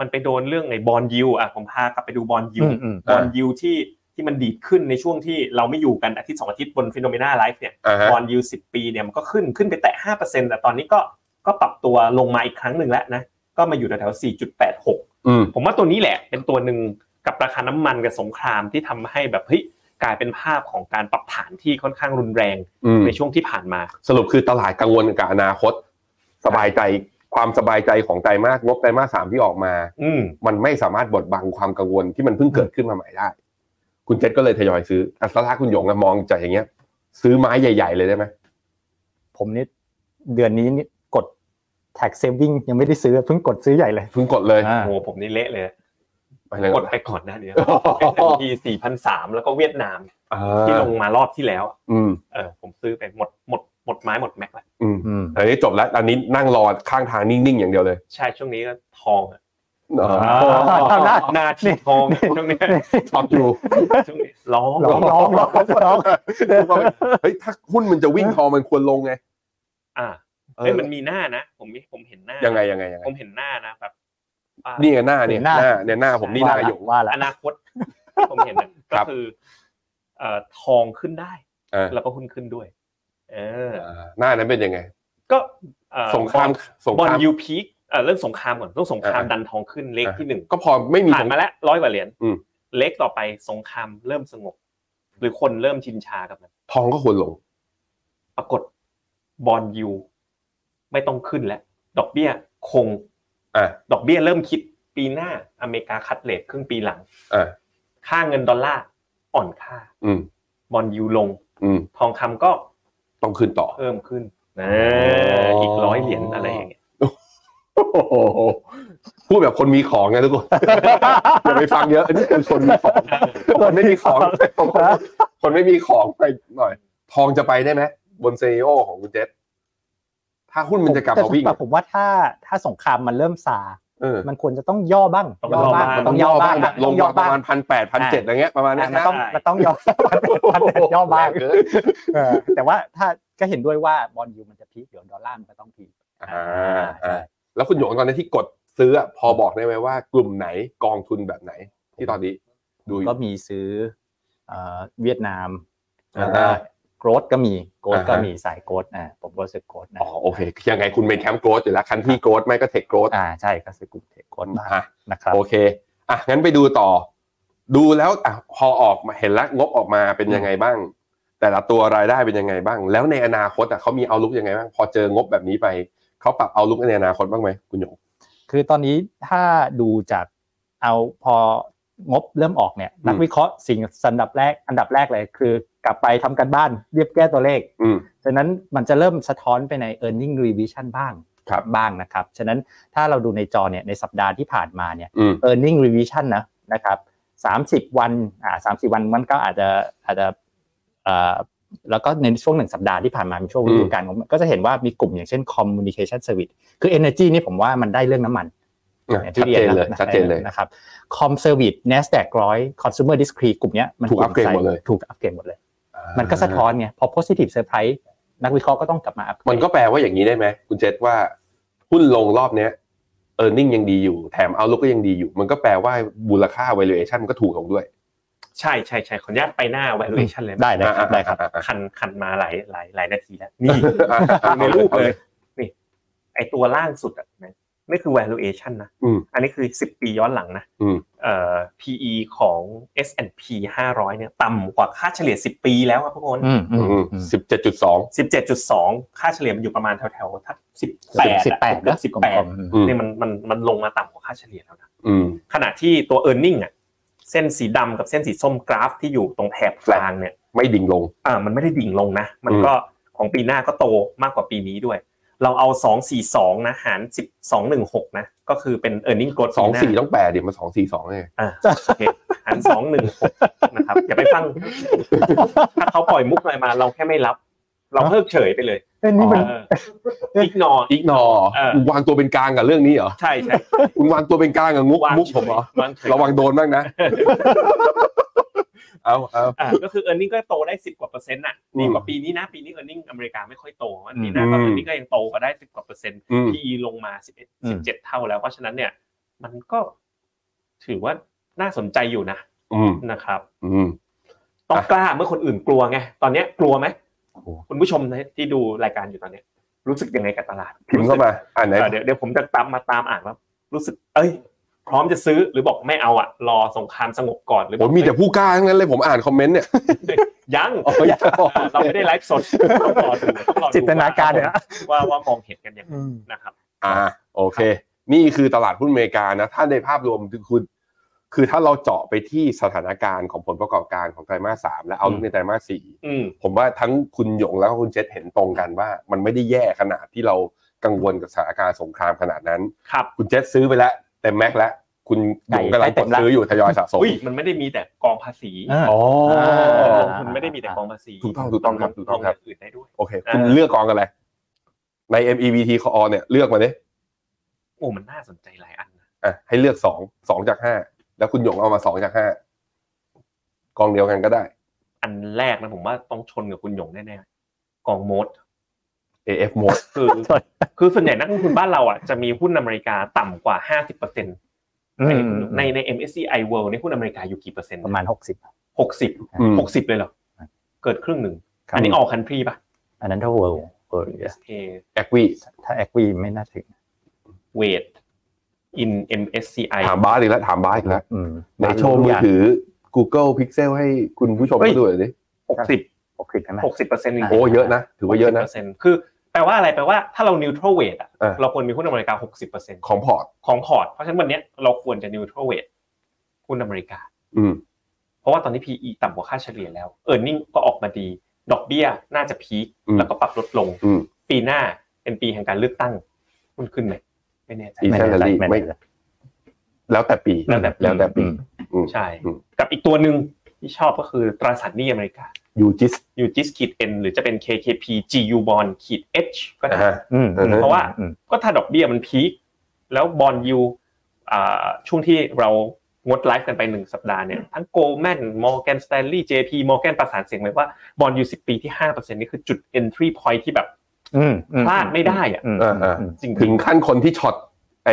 มันไปโดนเรื่องไอ้ bond yield อะผมพากลับไปดู bond yield อืมอืม bond yield ที่ที่มันดีดขึ้นในช่วงที่เราไม่อยู่กันอาทิตย์สองอาทิตย์บน Finnomena Live เนี่ยอ่าฮะ bond yield สิบปีเนี่ยมันก็ขึ้นขึ้นไปแตะห้าเปอร์เซ็นต์แต่ตอนนี้ก็ก็ปรับตัวลงมาอีกครั้งหนึ่งแล้วนะก็มาอยู่แถวๆสี่จุดแปดหกอืมผมว่าตัวนี้แหละเป็นตัวหนึ่งกับราคาน้ำมันกับสงครามที่ทำให้แบบเฮ้ยกลายเป็นภาพของการปรับฐานที่ค่อนข้างรุนแรงอืมในช่วงที่ผ่านมา สรุปคือตลาดกังวลกับอนาคต สบายใจ ความสบายใจของไตรมาสงบไตรมาสสามที่ออกมา อืมมันไม่สามารถบดบังความกังวลที่มันเพิ่งเกิดขึ้นมาใหม่ได้ คุณเจษก็เลยทยอยซื้อแต่ถ้าคุณหยงอะมองจากอย่างเงี้ย ซื้อไม้ใหญ่ ๆ เลยได้ไหมผมนี่เดือนนี้นี่กด tax saving ยังไม่ได้ซื้อเพิ่งกดซื้อใหญ่เลยเพิ่งกดเลยอ่าโอ้โหผมนี่เละเลยไปเลยกดไปก่อนหนะเดี๋ยว S&P 4,003แล้วก็เวียดนามอ่าที่ลงมารอบที่แล้ว อืมเออผมซื้อไปหมดหมด หมดไม้หมดแม็กแล้วอืมอืมอันนี้จบแล้วอันนี้นั่งรอข้างทางนิ่งๆอย่างเดียวเลย ใช่ช่วงนี้ก็ทองอะอ๋อทำได้หน้าที่ทองช่วงนี้ชอบอยู่ช่วงนี้ร้องร้องร้องร้องร้องเฮ้ยถ้าหุ้นมันจะวิ่งทองมันควรลงไง อ่าเออเฮ้ยมันมีหน้านะผมมีผมเห็นหน้ายัยังไงยังไงยังไงผมเห็นหน้านะแบบว่านี่ไงหน้าเนี่ยหน้าหน้าเนี่ยหน้าผมนี่หน้าหยงว่าละอนาคตผมเห็นนะครัก็บคือเอ่อทองขึ้นได้อ่าแล้วก็หุ้นขึ้นด้วยเอออ่า หน้านั้นเป็นยังไง ก็เอ่อสงครามสงบอคลรามยูพีคเอ่อเรื่องสงครามก่อนเรื่องสงครามอ่าดันทองขึ้นเลขที่หนึ่งก็พอไม่มีผ่านมาแล้วร้อยกว่าเหรียญอืมเลขต่อไปสงครามเริ่มสงบ หรือคนเริ่มชินชากับมันทองก็ควรลง ปรากฏบอลยูไม่ต้องขึ้นแล้วดอกเบี้ยคงอ่าดอกเบี้ยเริ่มคิดปีหน้าอเมริกาคัดเลทครึ่งปีหลังอ่าค่าเงินดอลลาร์อ่อนค่าอืมบอลยูลงอืมทองคำก็ ต้องขึ้นต่อเพิ่มขึ้นนะอ๋ออีอีกร้อยเหรียญอะไรอย่างเงี้ยโอ้โหพูดแบบคนมีของไงทุกคนอย่าไปฟังเยอะอันนี้คือคนมีของคนไม่มีของคนคนไม่มีของไปหน่อย ทองจะไปได้ไหมบนเซโอของคุณเจษถ้าหุ้นมันจะกลับมาวิ่งแต่ผมว่าถ้าถ้าสงครามมันเริ่มซาเออ มันควรจะต้องย่อบ้างต้องย่อบ้างย่อบ้างมันต้องย่อบ้างแบบลงย่อมาประมาณพันแปดพันเจ็ดอะไรเงี้ยประมาณอะเนี้ยมันต้องใช่มันต้องย่อมันย่อบ้างเกินเออแต่ว่าถ้าก็เห็นด้วยว่าบอลยูมันจะพีคเดี๋ยวดอลลาร์มันก็ต้องพีคอ่าอ่าแล้วคุณหยงตอนนี้ที่กดซื้ออะพอบอกได้ไหมว่ากลุ่มไหนกองทุนแบบไหน ที่ตอนนี้ดูอยู่ก็มีซื้อเอ่อเวียดนามอ่าแล้วก็ โกรดก็มีโกรดอ่าฮะก็มีสายโกรดอ่าผมก็ซื้อโกรดนะอ๋อโอเคยังไงคุณเป็นแคมป์โกรดอยู่แล้วคันที่โกรดไม่ก็เทคโกรดอ่าใช่ก็ซื้อกลุ่มเทคโกรดบ้างอะนะครับโอเคอะงั้นไปดูต่อ ดูแล้วอะพอออกมาเห็นแล้วงบออกมาเป็นยังไงบ้าง แต่ละตัวรายได้เป็นยังไงบ้าง แล้วในอนาคตอะเขามีเอาลุกยังไงบ้าง พอเจองบแบบนี้ไปเขาปรับเอาลุกในอนาคตบ้างไหมคุณหยงคือตอนนี้ถ้าดูจากเอาพองบเริ่มออกเนี่ยอืมนักวิเคราะห์สิ่งอันดับแรกอันดับแรกเลยคือกลับไปทำกันบ้านเรียบแก้ตัวเลขอืมฉะนั้นมันจะเริ่มสะท้อนไปใน e a r n i n g revision บ้างครับบ้างนะครับ ฉะนั้นถ้าเราดูในจอเนี่ยในสัปดาห์ที่ผ่านมาเนี่ยอืม e a r n i n g revision นะนะครับสามสิบวันอ่าสามสิบวันมันก็อาจจะอาจจะเอ่อแล้วก็ในช่วงหนึ่งสัปดาห์ที่ผ่านมามีช่วงฤดูกาลก็จะเห็นว่ามีกลุ่มอย่างเช่น communication service คือ energy นี่ผมว่ามันได้เรื่องน้ำมันอะอย่างชัดที่เจรีนนเลยนะชัดเจนเลยนะครับ com service nasdaq ร้อย consumer discrete กลุ่มเนี้ยมันถูกอัปเกรดหมดเลยถูกอัปเกรดหมดเลย มันก็สะท้อนไงพอ positive surprise นักวิเคราะห์ก็ต้องกลับมาอัปเกรดมันก็แปลว่าอย่างนี้ได้ไหมคุณเจษว่าหุ้นลงรอบเนี้ยเออร์เน็งยังดีอยู่แถมเอาลุกก็ยังดีอยู่ มันก็แปลว่ามูลค่า valuation มันก็ถูกลงด้วย ใช่ใช่ใช่ขออนุญาตไปหน้า valuation เลยหมได้ได้ครับได้ครับคันคันมาหลายหลายหลายนาทีแล้วนี่อะอะในรูปเลยอานี่ไอตัวล่างสุดอะ นะนี่คือ valuation นะอืมอันนี้คือ 10 ปีย้อนหลังนะอืมเอ่อ PE ของ S&P 500 เนี่ยต่ำกว่าค่าเฉลี่ย 10 ปีแล้วครับทุกคนอืมอืมอืมอืมสิบเจ็ดจุดสอง17.2 ค่าเฉลี่ยมันอยู่ประมาณแถวๆถ้า18สิบแปดเกือบกลมๆอืมอืมนี่มันมันมันลงมาต่ำกว่าค่าเฉลี่ยแล้วนะอืมขณะที่ตัว e a r n i n g อะเส้นสีดำกับเส้นสีส้มกราฟที่อยู่ตรงแถบกลางเนี่ย ไม่ดิ่งลง อ่า มันไม่ได้ดิ่งลงนะ มันก็ของปีหน้าก็โตมากกว่าปีนี้ด้วย เราเอา 242 นะ หาร10 216 นะ ก็คือเป็น e a r n i n g growth สองปีหน้าสี่ต้องแปดดิมันสองสี่สองไงอ่าโอเคหาร 216 นะครับ อย่าไปฟัง ถ้าเขาปล่อยมุกอะไรมาเราแค่ไม่รับ เราเพิกเฉยไปเลยเอ้ยนี่มันอิกนออีกนอเออคุณวางตัวเป็นกลางกับเรื่องนี้เหรอ ใช่ใช่คุณวางตัวเป็นกลางกับงุกวางมุกเฉผมยเหรอวางเฉยระวังโดนบ้างนะ เอาเอาอ่าก็คือ e a r n i n g ก็โตได้ 10 กว่าเปอร์เซ็นต์น่ะดีกว่าปีนี้นะ ปีนี้ e a r n i n g อเมริกาไม่ค่อยโตวันปีหน้าก็อืม e a r n i n g ก็ยังโตก็ได้ 10 กว่าเปอร์เซ็นต์อืม PE ลงมาอืม11 17 เท่าแล้ว เพราะฉะนั้นเนี่ย มันก็ถือว่าน่าสนใจอยู่นะอืมนะครับอืมต้องอะกล้าเมื่อคนอื่นกลัวไงตอนเนี้ยกลัวไหมโอ้โหคุณผู้ชมที่ดูรายการอยู่ตอนเนี้ยรู้สึกยังไงกับตลาดพิมพ์เข้ามาอ่านไหนเออเดี๋ยวเดี๋ยวผมจะตามมาตามอ่านว่ารู้สึก เอ้ย พร้อมจะซื้อหรือบอกไม่เอาอะรอสงครามสงบก่อนหรือผบอมกมีแต่ผู้กล้าทั้งนั้นเลยผมอ่านคอมเมนต์เนี่ยยังอ๋อยังเราไม่ได้ไลฟ์สดต้องรอดูต้องรอดูจินตนาการเนี่ยนะว่าว่ามองเห็นกันยังไงนะครับ อ่าโอเค นี่คือตลาดหุ้นอเมริกานะถ้าในภาพรวมคือคุณคือถ้าเราเจาะไปที่สถานการณ์ของผลประกอบการของไตรมาสสามและเอาอืมในไตรมาสสี่อืมผมว่าทั้งคุณหยงแล้วก็คุณเจษเห็นตรงกันว่า มันไม่ได้แย่ขนาดที่เรากังวลกับสถานการณ์สงครามขนาดนั้นครับคุณเจษซื้อไปแล้วเต็มแม็กซ์แล้วคุณหยงกำลังกดซื้ออยู่ทยอยสะสมอุ้ยมันไม่ได้มีแต่กองภาษีอ่าอ๋อลงทุนไม่ได้มีแต่กองภาษีถูกต้องถูกต้องครับถูกต้องครับลย่าอื่นได้ด้วยโอเคคุณเลือกกองกันอะไรใน MEVT Call เนี่ยเลือกมาดิโอ้มันน่าสนใจหลายอันนะอะให้เลือกสองสองจากห้าแล้วคุณหยงเอามาสองจากห้ากองเดียวกันก็ได้ อันแรกนะผมว่าต้องชนกับคุณหยงแน่ๆกองโมด AF mode คือคือส่วนใหญ่นักลงทุนบ้านเราอะจะมีหุ้นอเมริกาต่ำกว่า 50%ในในใน MSCI World ในหุ้นอเมริกาอยู่กี่เปอร์เซ็นต์ประมาณหกสิบหกสิบอืมหกสิบเลยเหรอ เกิดครึ่งหนึ่งครับอันนี้ออกคันทรีป่ะ อันนั้นถ้า world world SA แอควีถ้าแอควีไม่น่าถึง weight in MSCI ถามบ้าสอีกแล้วถามบ้าสอีกแล้วอืมในโชว์มือถือ Google Pixel ให้คุณผู้ชมเฮ้ยเขาดูหน่อยดิหกสิบหกสิบใช่ไหมหกสิบเปอร์เซ็นต์โอ้เยอะนะ ถือว่าเยอะนะคือแป ลว่าอะไรแปลว่าถ้าเรา neutral weight อะเออเราควรมีหุ้นอเมริกาหกสิบเปอร์เซ็นต์ของพอร์ตของพอร์ตเพราะฉะนั้นวันเนี้ยเราควรจะ neutral weight หุ้นอเมริกา อืม เพราะว่าตอนนี้ PE ต่ำกว่าค่าเฉลี่ยแล้ว e a r n i n g ก็ออกมาดี ดอกเบี้ยน่าจะ peak อืมแล้วก็ปรับลดลงอืมปีหน้าเป็นปีแห่งการเลือกตั้งหุ้นขึ้นไหมไม่แน่ใจอีไม่แน่ใจ Salary ไม่ไม่แน่ใจแล้วแต่ปีแล้วแต่ปีแล้วแต่ปีอืมอืมใช่อืมกับอีกตัวหนึ่งที่ชอบก็คือตราสารหนี้อเมริกา UGIS UGIS ขีด N หรือจะเป็น KKP GU bond ขีด H ก็ได้อ่าอืมอืมเพราะว่าอืมก็ถ้าดอกเบี้ยมัน peak แล้ว bond yield ช่วงที่เรางดไลฟ์กันไปหนึ่งสัปดาห์เนี่ยทั้ง Goldman Morgan Stanley JP Morgan ประสานเสียงเลยว่า bond yield สิบปีที่ห้าเปอร์เซ็นนี่คือจุด entry point ที่แบบอืมอืมพลาดไม่ได้อะอืมอ่าอ่าอืมจริงๆถึงขั้นคนที่ short ไอ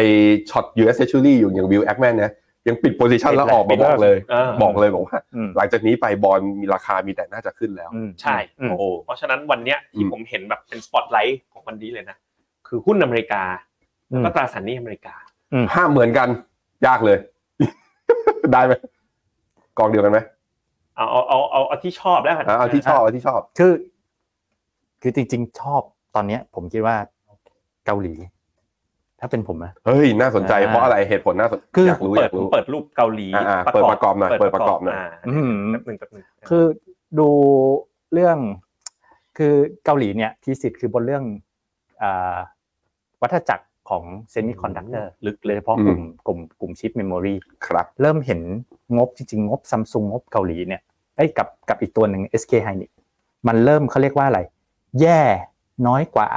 short US Treasury อยู่อย่าง Bill Ackman เนี่ย ยังปิด position แล้วออกมาบอกเลยเออบอกเลยบอกว่าอืมหลังจากนี้ไปบอลมีราคามีแต่น่าจะขึ้นแล้วอืมใช่อืมโอ้เพราะฉะนั้นวันเนี้ยอืที่มผมเห็นแบบเป็นสปอตไลท์ของวันนี้เลยนะคือหุ้นอเมริกาแล้วก็ตราสารหนี้อเมริกาห้ามเหมือนกันยากเลย ได้ไหมกองเดียวกันไหมเอาเอาเอาเอาเอาที่ชอบแล้วกันอะเอาที่ชอบเอาที่ชอบ คือ คือจริง ๆ ชอบตอนเนี้ย ผมคิดว่าเกาหลี ถ้าเป็นผมนะเฮ้ยน่าสนใจอ่าเพราะอะไรเหตุผลน่าสนคืออยากรู้อเปิดยากรู้เปิดรูปเกาหลีอ่าๆเปิดประกอบหน่อยเปิดประกอบหน่อยาอืมแป๊บหนึงแป๊บหนึงคือดูเรื่องคือเกาหลีเนี่ย thesis คือบนเรื่องอ่าวัฏจักรของ semiconductor ลึกเลยเฉพาะกลุ่มกลุ่มกลุ่ม chip memory ครับเริ่มเห็นงบจริงๆ งบซัมซุงงบเกาหลีเนี่ยไอ้ยกับกับอีกตัวหนึ่ง SK Hynix มันเริ่มเขาเรียกว่าอะไร แย่น้อยกว่า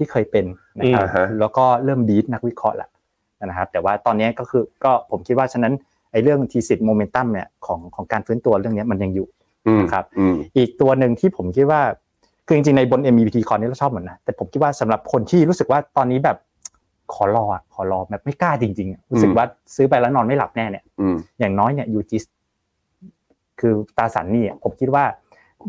ที่เคยเป็นนะครับอืมอ่าฮะแล้วก็เริ่มบีทนักวิเคราะห์ละนะครับแต่ว่าตอนนี้ก็คือก็ผมคิดว่าฉะนั้นไอ้เรื่องทีสิทธิ์โมเมนตัมเนี่ยของของการฟื้นตัวเรื่องนี้มันยังอยู่อืมครับอืมอีกตัวหนึ่งที่ผมคิดว่าคือจริงๆในบน MEPT คอนนี้เราชอบเหมือนนะแต่ผมคิดว่าสำหรับคนที่รู้สึกว่าตอนนี้แบบขอรออะขอรอแบบไม่กล้าจริงๆอะรู้สึกว่าซื้อไปแล้วนอนไม่หลับแน่เนี่ยอืมอย่างน้อยเนี่ย UGIS คือตราสารหนี้อะผมคิดว่า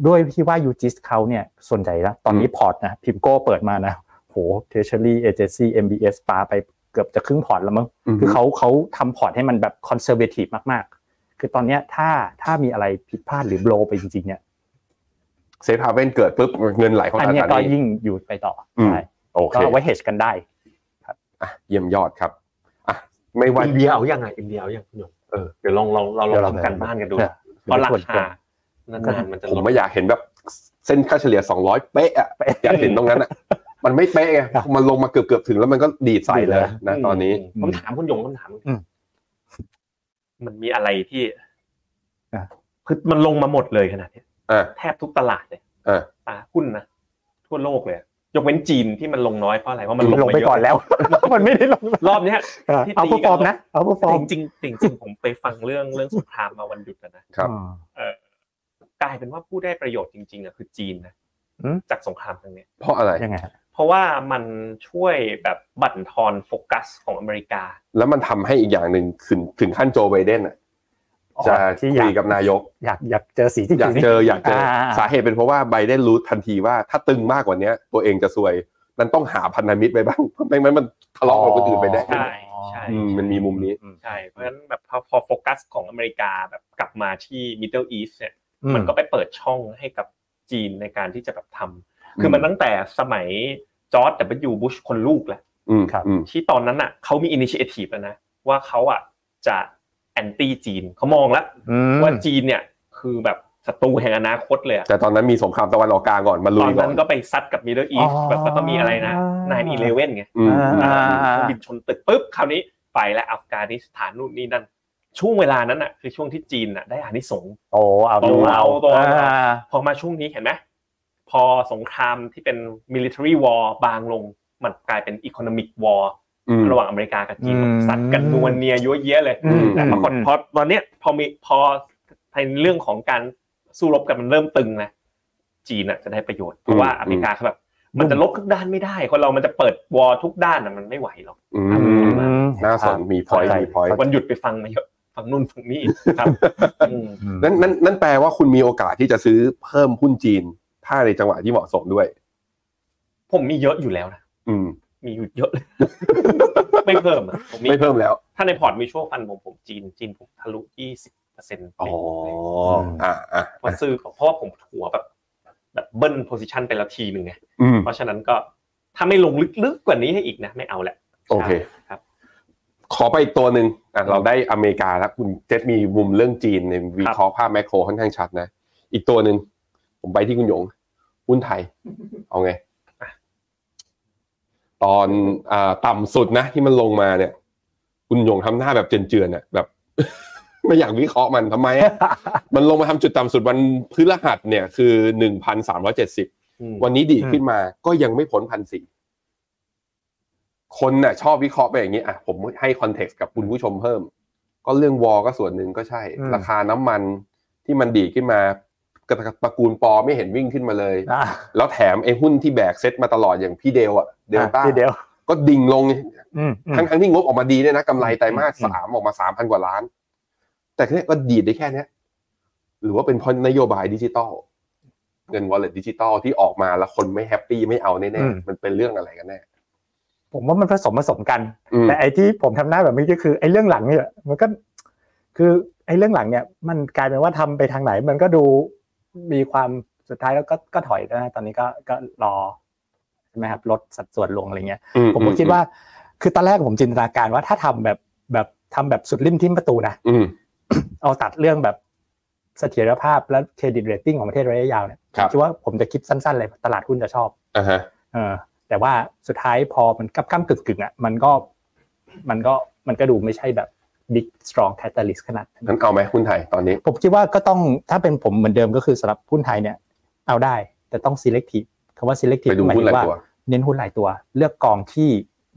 ด้วยที่ว่า UGIS เขาเนี่ยส่วนใหญ่แล้วตอนนี้พอร์ตนะ PIMCO เปิดมานะ โห Treasury agency MBS ปาไปเกือบจะครึ่งพอร์ตแล้วมั้งอืมคือเขาเขาทำพอร์ตให้มันแบบ conservative มากๆ คือตอนเนี้ยถ้าถ้ามีอะไรผิดพลาดหรือ blow ไปจริงๆ เนี่ย safe haven เกิดปุ๊บเงินไหลเข้าอันตราเนี้ยสารก็หนี้ยิ่งอยู่ไปต่อออืมใช่โอเคก็เอาไว้เฮชกันได้อะเยี่ยมยอดครับอะไม่ว่าอินเดียเอายังไงอินเดียเอายังคุณหยงเออเดี๋ยวลองลองเราลองทำกันบ้านกันดูเออเพราะราเดี๋ยวคานานๆมันจะผมลดไม่อยากเห็นแบบเส้นค่าเฉลี่ย200เป๊ะอะอยากเห็นตรงนั้นอะ มันไม่เป๊ะไงครับมันลงมาเกือบเกือบๆถึงแล้วมันก็ดีดใส่เลยนะตอนนี้ผมถามคุณหยงคำถามอืมมันมีอะไรที่อะคือมันลงมาหมดเลยขนาดเนี้ยอ่าแทบทุกตลาดเลยอ่าตาหุ้นนะทั่วโลกเลยอะยกเว้นจีนที่มันลงน้อยเพราะอะไรเพราะมันลงลงมาไปเยอะก่อนแล้ว มันไม่ได้ลงรอบเนี้ยที่ outperform กันนะ outperform จริงๆจริงๆจริงๆผมไปฟังเรื่องเรื่องสงครามมาวันหยุดอะนะครับเออกลายเป็นว่าผู้ได้ประโยชน์จริงๆอะคือจีนนะอืมจากสงครามครั้งเนี้ยเพราะอะไรยังไงฮะ เพราะว่ามันช่วยแบบบั่นทอนโฟกัสของอเมริกา แล้วมันทำให้อีกอย่างหนึ่งถึงถึงขั้นโจไบเดนอะจะที่อคุยายกกับนายก อยากอยากเจอสีที่อยากเจออยากเจออ่าสาเหตุเป็นเพราะว่าไบเดนรู้ทันทีว่าถ้าตึงมากกว่าเนี้ยตัวเองจะซวย มันต้องหาพันธมิตรไปบ้างเพราะไม่งั้นมันทะเลาะกับคนอื่นไปได้ใช่ใช่อืมมันมีมุมนี้ใช่เพราะฉะนั้นแบบพอพอโฟกัสของอเมริกาแบบกลับมาที่ Middle East เนี่ยอืมันก็ไปเปิดช่องให้กับจีนในการที่จะแบบทำ คือมันตั้งแต่สมัยจอร์จดับเบิลยูบุชคนลูกแหละอืมครับอืมที่ตอนนั้นอะเขามี initiative แล้วนะว่าเขาอะจะ anti จีนเขามองแล้วอืมว่าจีนเนี่ยคือแบบศัตรูแห่งอนาคตเลยอะแต่ตอนนั้นมีสงครามตะวันออกกลางก่อนมาลุตอยนก่อนั้นนก็ไปซัดกับ Middle East อ๋อแบบแล้วก็มีอะไรนะ9-11ไงอืมอืมอ่าเครื่องบินชนตึกปุ๊บคราวนี้ไปแล้วอัฟกานิสถานนู่นนี่นั่นช่วงเวลานั้นอะคือช่วงที่จีนอะได้อานิสงส์โอ้เอาโตเอาโตเอาอ่าพอมาช่วงนี้เห็นไหม พอสงครามที่เป็น military war บางลง มันกลายเป็น economic war อืมระหว่างอเมริกากับจีนอืมสัตว์กันนวลเนียยั่วเยี้ยเลยอืมแต่ปรากฏพอตอนเนี้ยพอมีพอในเรื่องของการสู้รบกันมันเริ่มตึงนะจีนอะจะได้ประโยชน์เพราะว่าอืมอเมริกาเขาแบบมันจะรบทุกด้านไม่ได้คนเรามันจะเปิด war ทุกด้านอะมันไม่ไหวหรอกอือืมมน่าสนมี point เข้าใจมี point วันหยุดไปฟังมาเยอะฝั่งนู่นฝั่งนี้ครับอืมนั่นนั่นนั่นแปลว่าคุณมีโอกาสที่จะซื้อเพิ่มหุ้นจีน ถ้าในจังหวะที่เหมาะสมด้วย ผมมีเยอะอยู่แล้วนะอืม มีอยู่เยอะเลยไม่เพิ่มอะผมมีไม่เพิ่มแล้ว ถ้าในพอร์ตมีช่วงฟันผมผมจีนจีนผมทะลุยี่สิบเปอร์เซ็นต์อ๋ออ่าอ่าพอซื้อเพราะว่าผมหัวแบบ แบบเบิ้ลโพซิชันไปแล้วทีหนึ่งไงอืมเพราะฉะนั้นก็ถ้าไม่ลงลึกๆกว่านี้ให้อีกนะไม่เอาแหละโอเคครับ ขอไปอีกตัวหนึ่งอะเราได้อเมริกาแล้วคุณเจษมีมุมเรื่องจีนในวิเคราะห์ภาพแมคโครค่อนข้างชัดนะ อีกตัวหนึ่ง ผมไปที่คุณหยงหุ้นไทย เอาไง ตอนอ่าต่ำสุดนะ ที่มันลงมาเนี่ย คุณหยงทำหน้าแบบเจือนๆอะแบบ ไม่อยากวิเคราะห์มันทำไมอะมันลงมาทำจุดต่ำสุดวันพฤหัสเนี่ยคือหนึ่งพันสามร้อยเจ็ดสิบอืมวันนี้ดีดขึ้นมาก็ยังไม่พ้นพันสี่คนน่ะ ชอบวิเคราะห์ไปอย่างนี้อะผมให้ context กับคุณผู้ชมเพิ่ม ก็เรื่องวอก็ส่วนหนึ่งก็ใช่อืมราคาน้ำมันที่มันดีดขึ้นมา กระตระกูลปอไม่เห็นวิ่งขึ้นมาเลย อะแล้วแถมไอ้หุ้นที่แบกเซ็ตมาตลอดอย่างพี่เดลอะเดลต้าทีเดียวก็ดิ่งลง อืมอืม ทั้งทั้งที่งบออกมาดีเนี่ยนะกำไรไตรมาสอืม สามออกมาสามพันกว่าล้าน แต่แค่ก็ดีดได้แค่เนี้ยหรือว่าเป็นเพราะนโยบายดิจิตอลเงิน wallet ดิจิตอลที่ออกมาแล้วคนไม่ happy ไม่เอาแน่ๆมันเป็นเรื่องอะไรกันแน่ผมว่ามันผสมผสมกัน อืมแต่ไอ้ที่ผมทำหน้าแบบนี้ก็คือไอ้เรื่องหลังเนี่ยมันก็คือไอ้เรื่องหลังเนี่ย มันกลายเป็นว่าทำไปทางไหน มันก็ดู มีความสุดท้ายแล้วก็ก็ถอยนะตอนนี้ก็ก็รอใช่ไหมครับลดสัดส่วนลงอะไรเงี้ยอืผมก็คิดว่า คือตอนแรกผมจินตนาการว่าถ้าทำแบบแบบทำแบบสุดริมทิมประตูนะอืมเอาตัดเรื่องแบบเสถียรภาพและเครดิตเรตติ้งของประเทศระยะยาวเนี่ยครับคิดว่าผมจะคิดสั้นๆเลยตลาดหุ้นจะชอบอ่าฮะเออ แต่ว่าสุดท้ายพอมันกับก้ากึ่งกึ่งๆอะมันก็ มันก็มันก็ดูไม่ใช่แบบ big strong catalyst ขนาดนั้นงั้นเอาไหมหุ้นไทยตอนนี้ ผมคิดว่าก็ต้องถ้าเป็นผมเหมือนเดิมก็คือสำหรับหุ้นไทยเนี่ยเอาได้แต่ต้อง selective คำว่า selective ไปดูหมายหุ้นถึรายงว่าตัวเน้นหุ้นหลายตัว เลือกกองที่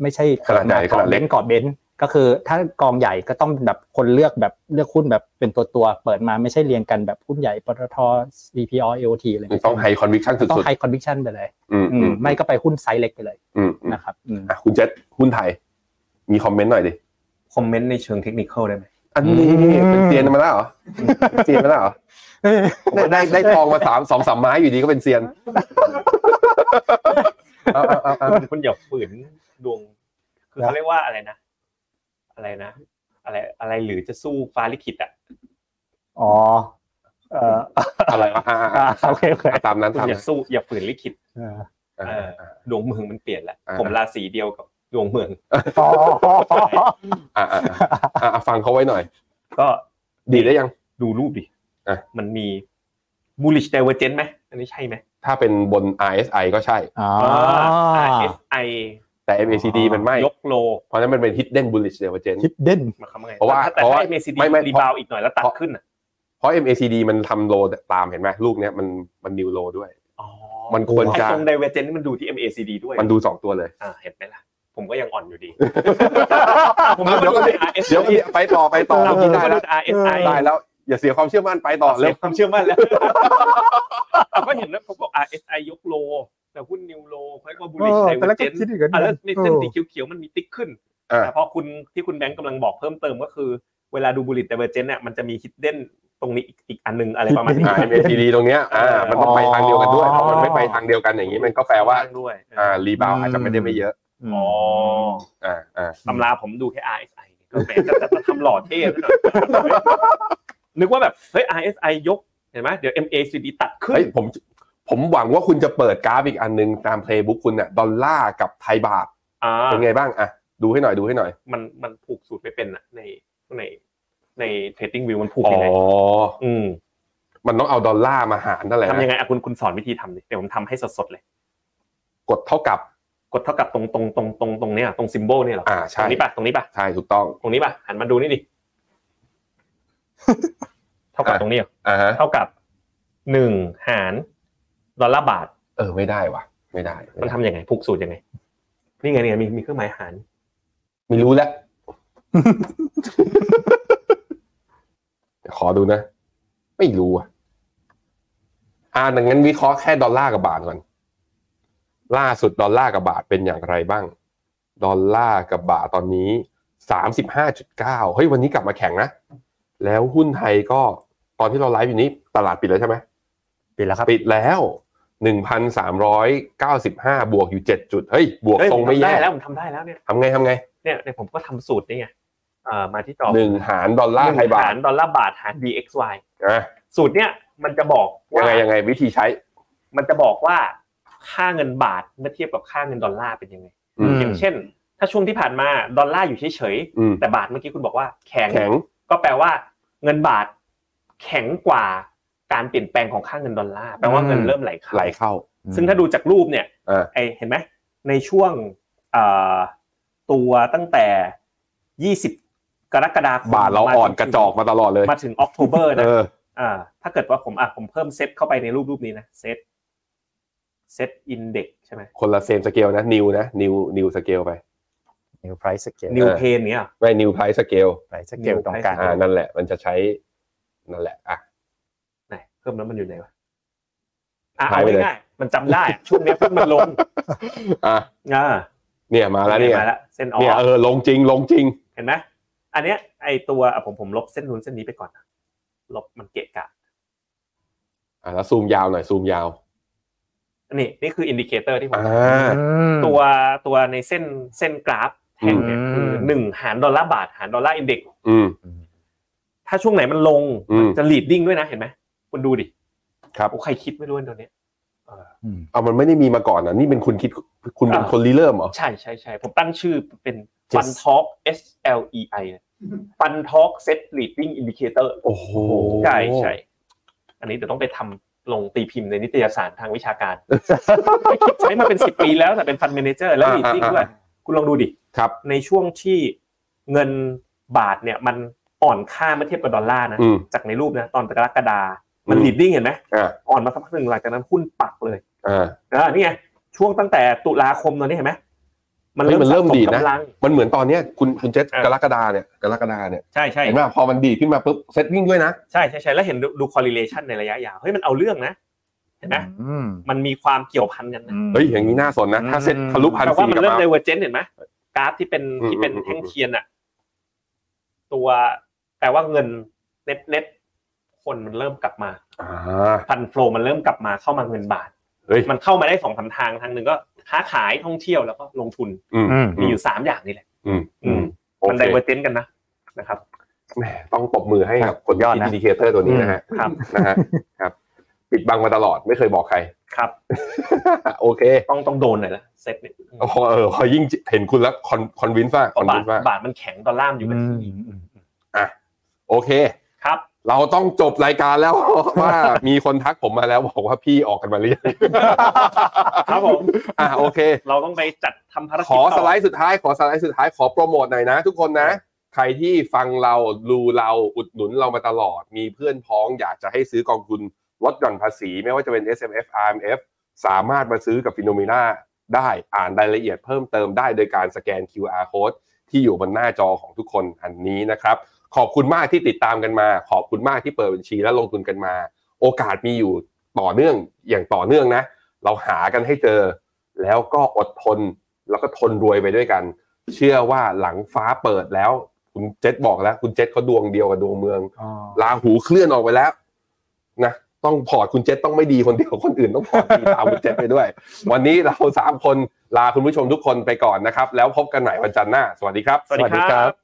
ไม่ใช่ขนาดใหญ่เปิมขนาดเล็กบนซ์กอดเบนซ์ก็คือถ้ากองใหญ่ก็ต้องแบบคนเลือกแบบเลือกหุ้นแบบเป็นตัวตัวๆเปิดมาไม่ใช่เรียงกันแบบหุ้นใหญ่ปตท CPO AOT อะไรมันต้องไฮคอนวิคชั่นสุต้องด high conviction ไปเลยๆอืมอือืมมไม่ก็ไปหุ้นไซส์เล็กไปเลยอืมอืมนะครับอืมอะคุณเจษหุ้นไทยมีคอมเมนต์หน่อยดิ คอมเมนต์ในเชิงเทคนิคได้ไหมอันนี้เป็นเซียนมาแล้วเหรอเป็นเซียนมาแล้วเหรอได้ได้ได้ทองมาสามสองสามไม้อยู่ดีก็เป็นเซียนเอาเอาเอาเอาคุณอย่าฝืนดวง คือเขาเรียกว่าอะไรนะ อะไรนะ อะไรอะไรหรือจะสู้ฟ้าลิขิตอะอ๋อเอ่ออะไรวะอ่าอ่าอ่าอ่าโอเคโอเคตามนั้นคุณตามอย่านั้นสู้อย่าฝืนลิขิตเอออ่าเอออ่าดวงเมืองมันเปลี่ยนแหละอ่าผมราศีเดียวกับ ดวงเมืองอ๋ออ่าอ่าอ่าอ่าฟังเขาไว้หน่อย ก็ดีได้ยังดูรูปดิอะมันมี bullish divergence ไหมอันนี้ใช่ไหมถ้าเป็นบน RSI ก็ใช่อ๋อ RSI แต่ MACD มันไม่ยกโล เพราะนั้นมันเป็น hidden bullish divergence ฮิดเด่นมาคำว่าไงเพราะว่าแต่เพราะว่าถ้า MACD ไม่ไม่รีบาวอีกหน่อยแล้วตัดขึ้นอะเพราะ MACD มันทำโลตามเห็นไหมลูกเนี้ยมันมันนิวโลด้วยอ๋อมันควรจะตรง divergence นี่มันดูที่ MACD ด้วยมันดูสองตัวเลยอ่าเห็นไหมล่ะ ผมก็ยังอ่อนอยู่ดี ผมเดี๋ยวก็ก็ดูเดี๋ยว RSI เดี๋ยวไปต่อไปต่อเราเมื่อผมกี้ได้ก็แล้ดูว RSI ได้แล้ว อย่าเสียความเชื่อมั่นไปต่อเสีเร็ยวความเชื่อมั่นแล้วเราก็เห็นแล้วผมบอก RSI ยกโล แต่หุ้นนิวโลเขาเรียกว่า bullish เออแต่แล้วก็ divergence คิดอย่างนั้นอะแล้วในเส้นเออสีเขียวๆมันมีติ๊กขึ้นอ่าแต่พอคุณที่คุณแบงค์กำลังบอกเพิ่มเติมก็คือเวลาดู bullish divergence เนี่ยมันจะมี hidden ตรงนี้อีกอีกอันหนึงอะไรประมาณนี้อ่า MACD ตรงเนี้ยอ่ามันต้องไปทางเดียวกันด้วยอ๋อพอมันไม่ไปทางเดียวกันอย่างนี้มันก็แปลว่าด้วยอ่ารีบาวอาจจะไม่ได้ไม่เยอะ อ๋ออ่าอ่าตำราผมดูแค่ RSI ก็แหมจะจะจะทำหล่อเท่ไปหน่อยนึกว่าแบบเฮ้ย RSI ยกเห็นไหมเดี๋ยว MACD ตัดขึ้นเฮ้ยผมผมหวังว่าคุณจะเปิดกราฟอีกอันหนึงตาม playbook คุณเนี่ยดอลลาร์กับไทยบาทอ่าเป็นไงบ้างอะดูให้หน่อยดูให้หน่อย มันมันผูกสูตรไม่เป็นอะในในใน TradingView มันผูกอ๋อยังไงอืมมันต้องเอาดอลลาร์มาหารนั่นแหละทำยังนะไงอะคุณคุณสอนวิธีทำดิเดี๋ยวผมทำให้สดๆเลย กดเท่ากับ กดเท่ากับตรงตรงตรงตรงตรงเนี้ยตรงซิมโบลเนี่ยเหรออ่าตใช่รงนี้ป่ะตรงนี้ป่ะใช่ถูกต้องตรงนี้ป่ะหันมาดูนี่ดิเท่ากับอะตรงนี้เหรออ่าฮะเท่ากับหนึ่งหารดอลลาร์บาท เออไม่ได้ว่ะ ไม่ได้ไม่มันได้ทำยังไงผูกสูตรยังไง นี่ไงนี่ไงมีมีเครื่องหมายหารไม่รู้แล้วเดี๋ยวขอดูนะ ไม่รู้อะอ่าดังนั้นวิเคราะห์แค่ดอลลาร์กับบาทก่อน ล่าสุดดอลลาร์กับบาทเป็นอย่างไรบ้าง ดอลลาร์กับบาทตอนนี้สามสิบห้าจุดเก้าเฮ้ยวันนี้กลับมาแข็งนะ แล้วหุ้นไทยก็ตอนที่เราไลฟ์อยู่นี้ตลาดปิดแล้วใช่ไหมปิดแล้วครับปิดแล้วหนึ่งพันสามร้อยเก้าสิบห้าบวกอยู่เจ็ดจุดเฮ้ยบวกเฮ้ยทผรงมไม่ทำได้แย่แล้วผมทำได้แล้วเนี่ยทำไงทำไงเนี่ยเนี่ยผมก็ทำสูตรนี่ไงเอ่อมาที่จอหนึ่งหารดอลลาร์ไทยบาหาทรดอลลาร์บาทหาร DXY อะสูตรเนี่ยมันจะบอกยัว่างไงยังไงวิธีใช้ มันจะบอกว่า ค่าเงินบาทเมื่อเทียบกับค่าเงินดอลลาร์เป็นยังไงอืมอย่างเช่น ถ้าช่วงที่ผ่านมาดอลลาร์อยู่เฉยอืมๆแต่บาทเมื่อกี้คุณบอกว่าแข็งแข็งก็แปลว่า เงินบาทแข็งกว่าการเปลี่ยนแปลงของค่าเงินดอลลาร์แปลว่าเงินเริ่มไหลเข้าไหลเข้า ซึ่งถ้าดูจากรูปเนี่ยอ่าไอเห็นไหมในช่วงเอ่อตัวตั้งแต่ 20 กรกฎาคมบาทเราอ่อนมถึงกระจอกมาตลอดเลยมาถึงออกโทเบอร์เอนะออ่าถ้าเกิดว่าผมอะผมเพิ่มเซตเข้าไปในรูปรูปนี้นะเซต เซตอินเด็กใช่ไหมคนละเซมสเกลนะนิวนะนิวนิวสเกลไป new price scale นิวเออเพนเนี้ยไม่นิวไพรสเกล price scale ตรงกลางอ่านั่นแหละ มันจะใช้นั่นแหละอะไหนเพิ่มแล้วมันอยู่ไหนวะอะหายเอาไปเลยง่ายๆมันจำได้อะช่วงเนี้ยเพิ่งมันลงอะอ่าเนี่ยมาแล้วเนี่ยมาแล้วเส้นออเนี่ยกเออลงจริงลงจริงเห็นไหมอันเนี้ยไอตัวอะผมผมลบเส้นนู้นเส้นนี้ไปก่อนนะลบมันเกะกะอะแล้วซูมยาวหน่อยซูมยาว นี่นี่คือ indicator ที่ผมอ่าตัวตัวในเส้นเส้นกราฟแท่งเนี่ยอืมคือหนึ่งหารดอลลาร์บาทหาร Dollar Index อืมถ้าช่วงไหนมันลงอืมมันจะ leading ด้วยนะเห็นไหมคุณดูดิครับโอ้ใครคิดไม่รู้อันตัวเนี้ยอืมเอามันไม่ได้มีมาก่อนนะนี่เป็นคุณคิดคุณเป็นอ่าคนรีเริ่มเหรอใช่ใช่ใช่ผมตั้งชื่อเป็น Just- Fun Talk S L E I Fun Talk Set Leading Indicator โอ้โหใช่ใช่อันนี้เดี๋ยวต้องไปทำ ลงตีพิมพ์ในนิตยสารทางวิชาการใช้มาเป็นสิบปีแล้วแต่เป็นฟันเมนเจอร์แล้วอ่าลีดดิ้งอ่าด้วยคุณลองดูดิครับ ในช่วงที่เงินบาทเนี่ยมันอ่อนค่าเมื่อเทียบกับดอลลาร์นะอืมจากในรูปนะตอนกรกฎามันอืม leading เห็นไหมอ่าอ่อนมาสักพักหนึ่งหลังจากนั้นหุ้นปักเลยอ่าอ่านี่ไงช่วงตั้งแต่ตุลาคมตอนนี้เห็นไหม มันเฮ้ยเริ่มมันเริ่มสะดีดนะกำลังมันเหมือนตอนเนี้ยคุณคุณเจษอะกรกฎาเนี่ยกรกฎาเนี่ยใช่ใช่เห็นไหมพอมันดีดขึ้นมาปุ๊บเซตวิ่งด้วยนะใช่ใช่ใช่แล้วเห็นดูดู correlation ในระยะยาวเฮ้ยมันเอาเรื่องนะเห็นไหมอืมมันมีความเกี่ยวพันกันนะเฮ้ยอย่างนี้น่าสนนะถ้าเซตทะลุพันแต่ว่าสี่มันกลับเริ่มมา divergent เห็นไหมกราฟที่เป็นอืมที่เป็นอืมแท่งเทียนอะตัวแปลว่าเงิน net net คนมันเริ่มกลับมาอ่า fund flow มันเริ่มกลับมาเข้ามาเงินบาทเฮ้ย มันเข้ามาได้สองสามทางทางหนึ่งก็ค้าขายท่องเที่ยวแล้วก็ลงทุนอืมอืมมีอยู่สามอย่างนี่แหละอืมอืมโอมันเค diverge กันนะนะครับแหมต้องตบมือให้กับคนยอดที่นะ indicator ตัวนี้นะฮะครับนะฮะครับ ปิดบังมาตลอดไม่เคยบอกใครครับ โอเค ต้องต้องโดนหน่อยละเซ็ตเนี่ยพอเออพอยิ่งเห็นคุณแล้วคอนคอนวินซ์ว่าเพคอนราะบาวิทนซ์ว่าบาทมันแข็งดอลลาร์มันอยู่กับอืมที่อืมโอเคครับ เราต้องจบรายการแล้วว่ามีคนทักผมมาแล้วบอกว่าพี่ออกกันมาหรือยังครับผมอะโอเค เราต้องไปจัดทำภารกิจขอสไลต่ด์สุดท้ายขอสไลด์สุดท้ายขอโปรโมทหน่อยนะ ทุกคนนะ ใครที่ฟังเราดูเราอุดหนุนเรามาตลอด มีเพื่อนพ้องอยากจะให้ซื้อกองทุนลดหย่อนภาษี ไม่ว่าจะเป็น S M F R M F สามารถมาซื้อกับฟิโนเมนาได้อ่านรายละเอียดเพิ่มเติมได้โดยการสแกน QR code ที่อยู่บนหน้าจอของทุกคนอันนี้นะครับ ขอบคุณมากที่ติดตามกันมา ขอบคุณมากที่เปิดบัญชีและลงทุนกันมา โอกาสมีอยู่ต่อเนื่องอย่างต่อเนื่องนะ เราหากันให้เจอ แล้วก็อดทน แล้วก็ทนรวยไปด้วยกัน เชื่อว่าหลังฟ้าเปิดแล้ว คุณเจษบอกแล้ว คุณเจษเขาดวงเดียวกับดวงเมืองอ๋อลาหูเคลื่อนออกไปแล้วนะต้องพอร์ตคุณเจษต้องไม่ดีคนเดียวคนอื่นต้องพอร์ตดีตามคุณเจษไปด้วย วันนี้เราสามคนลาคุณผู้ชมทุกคนไปก่อนนะครับ แล้วพบกันใหม่วันจันทร์หน้า สวัสดีครับ สวัสดีครับ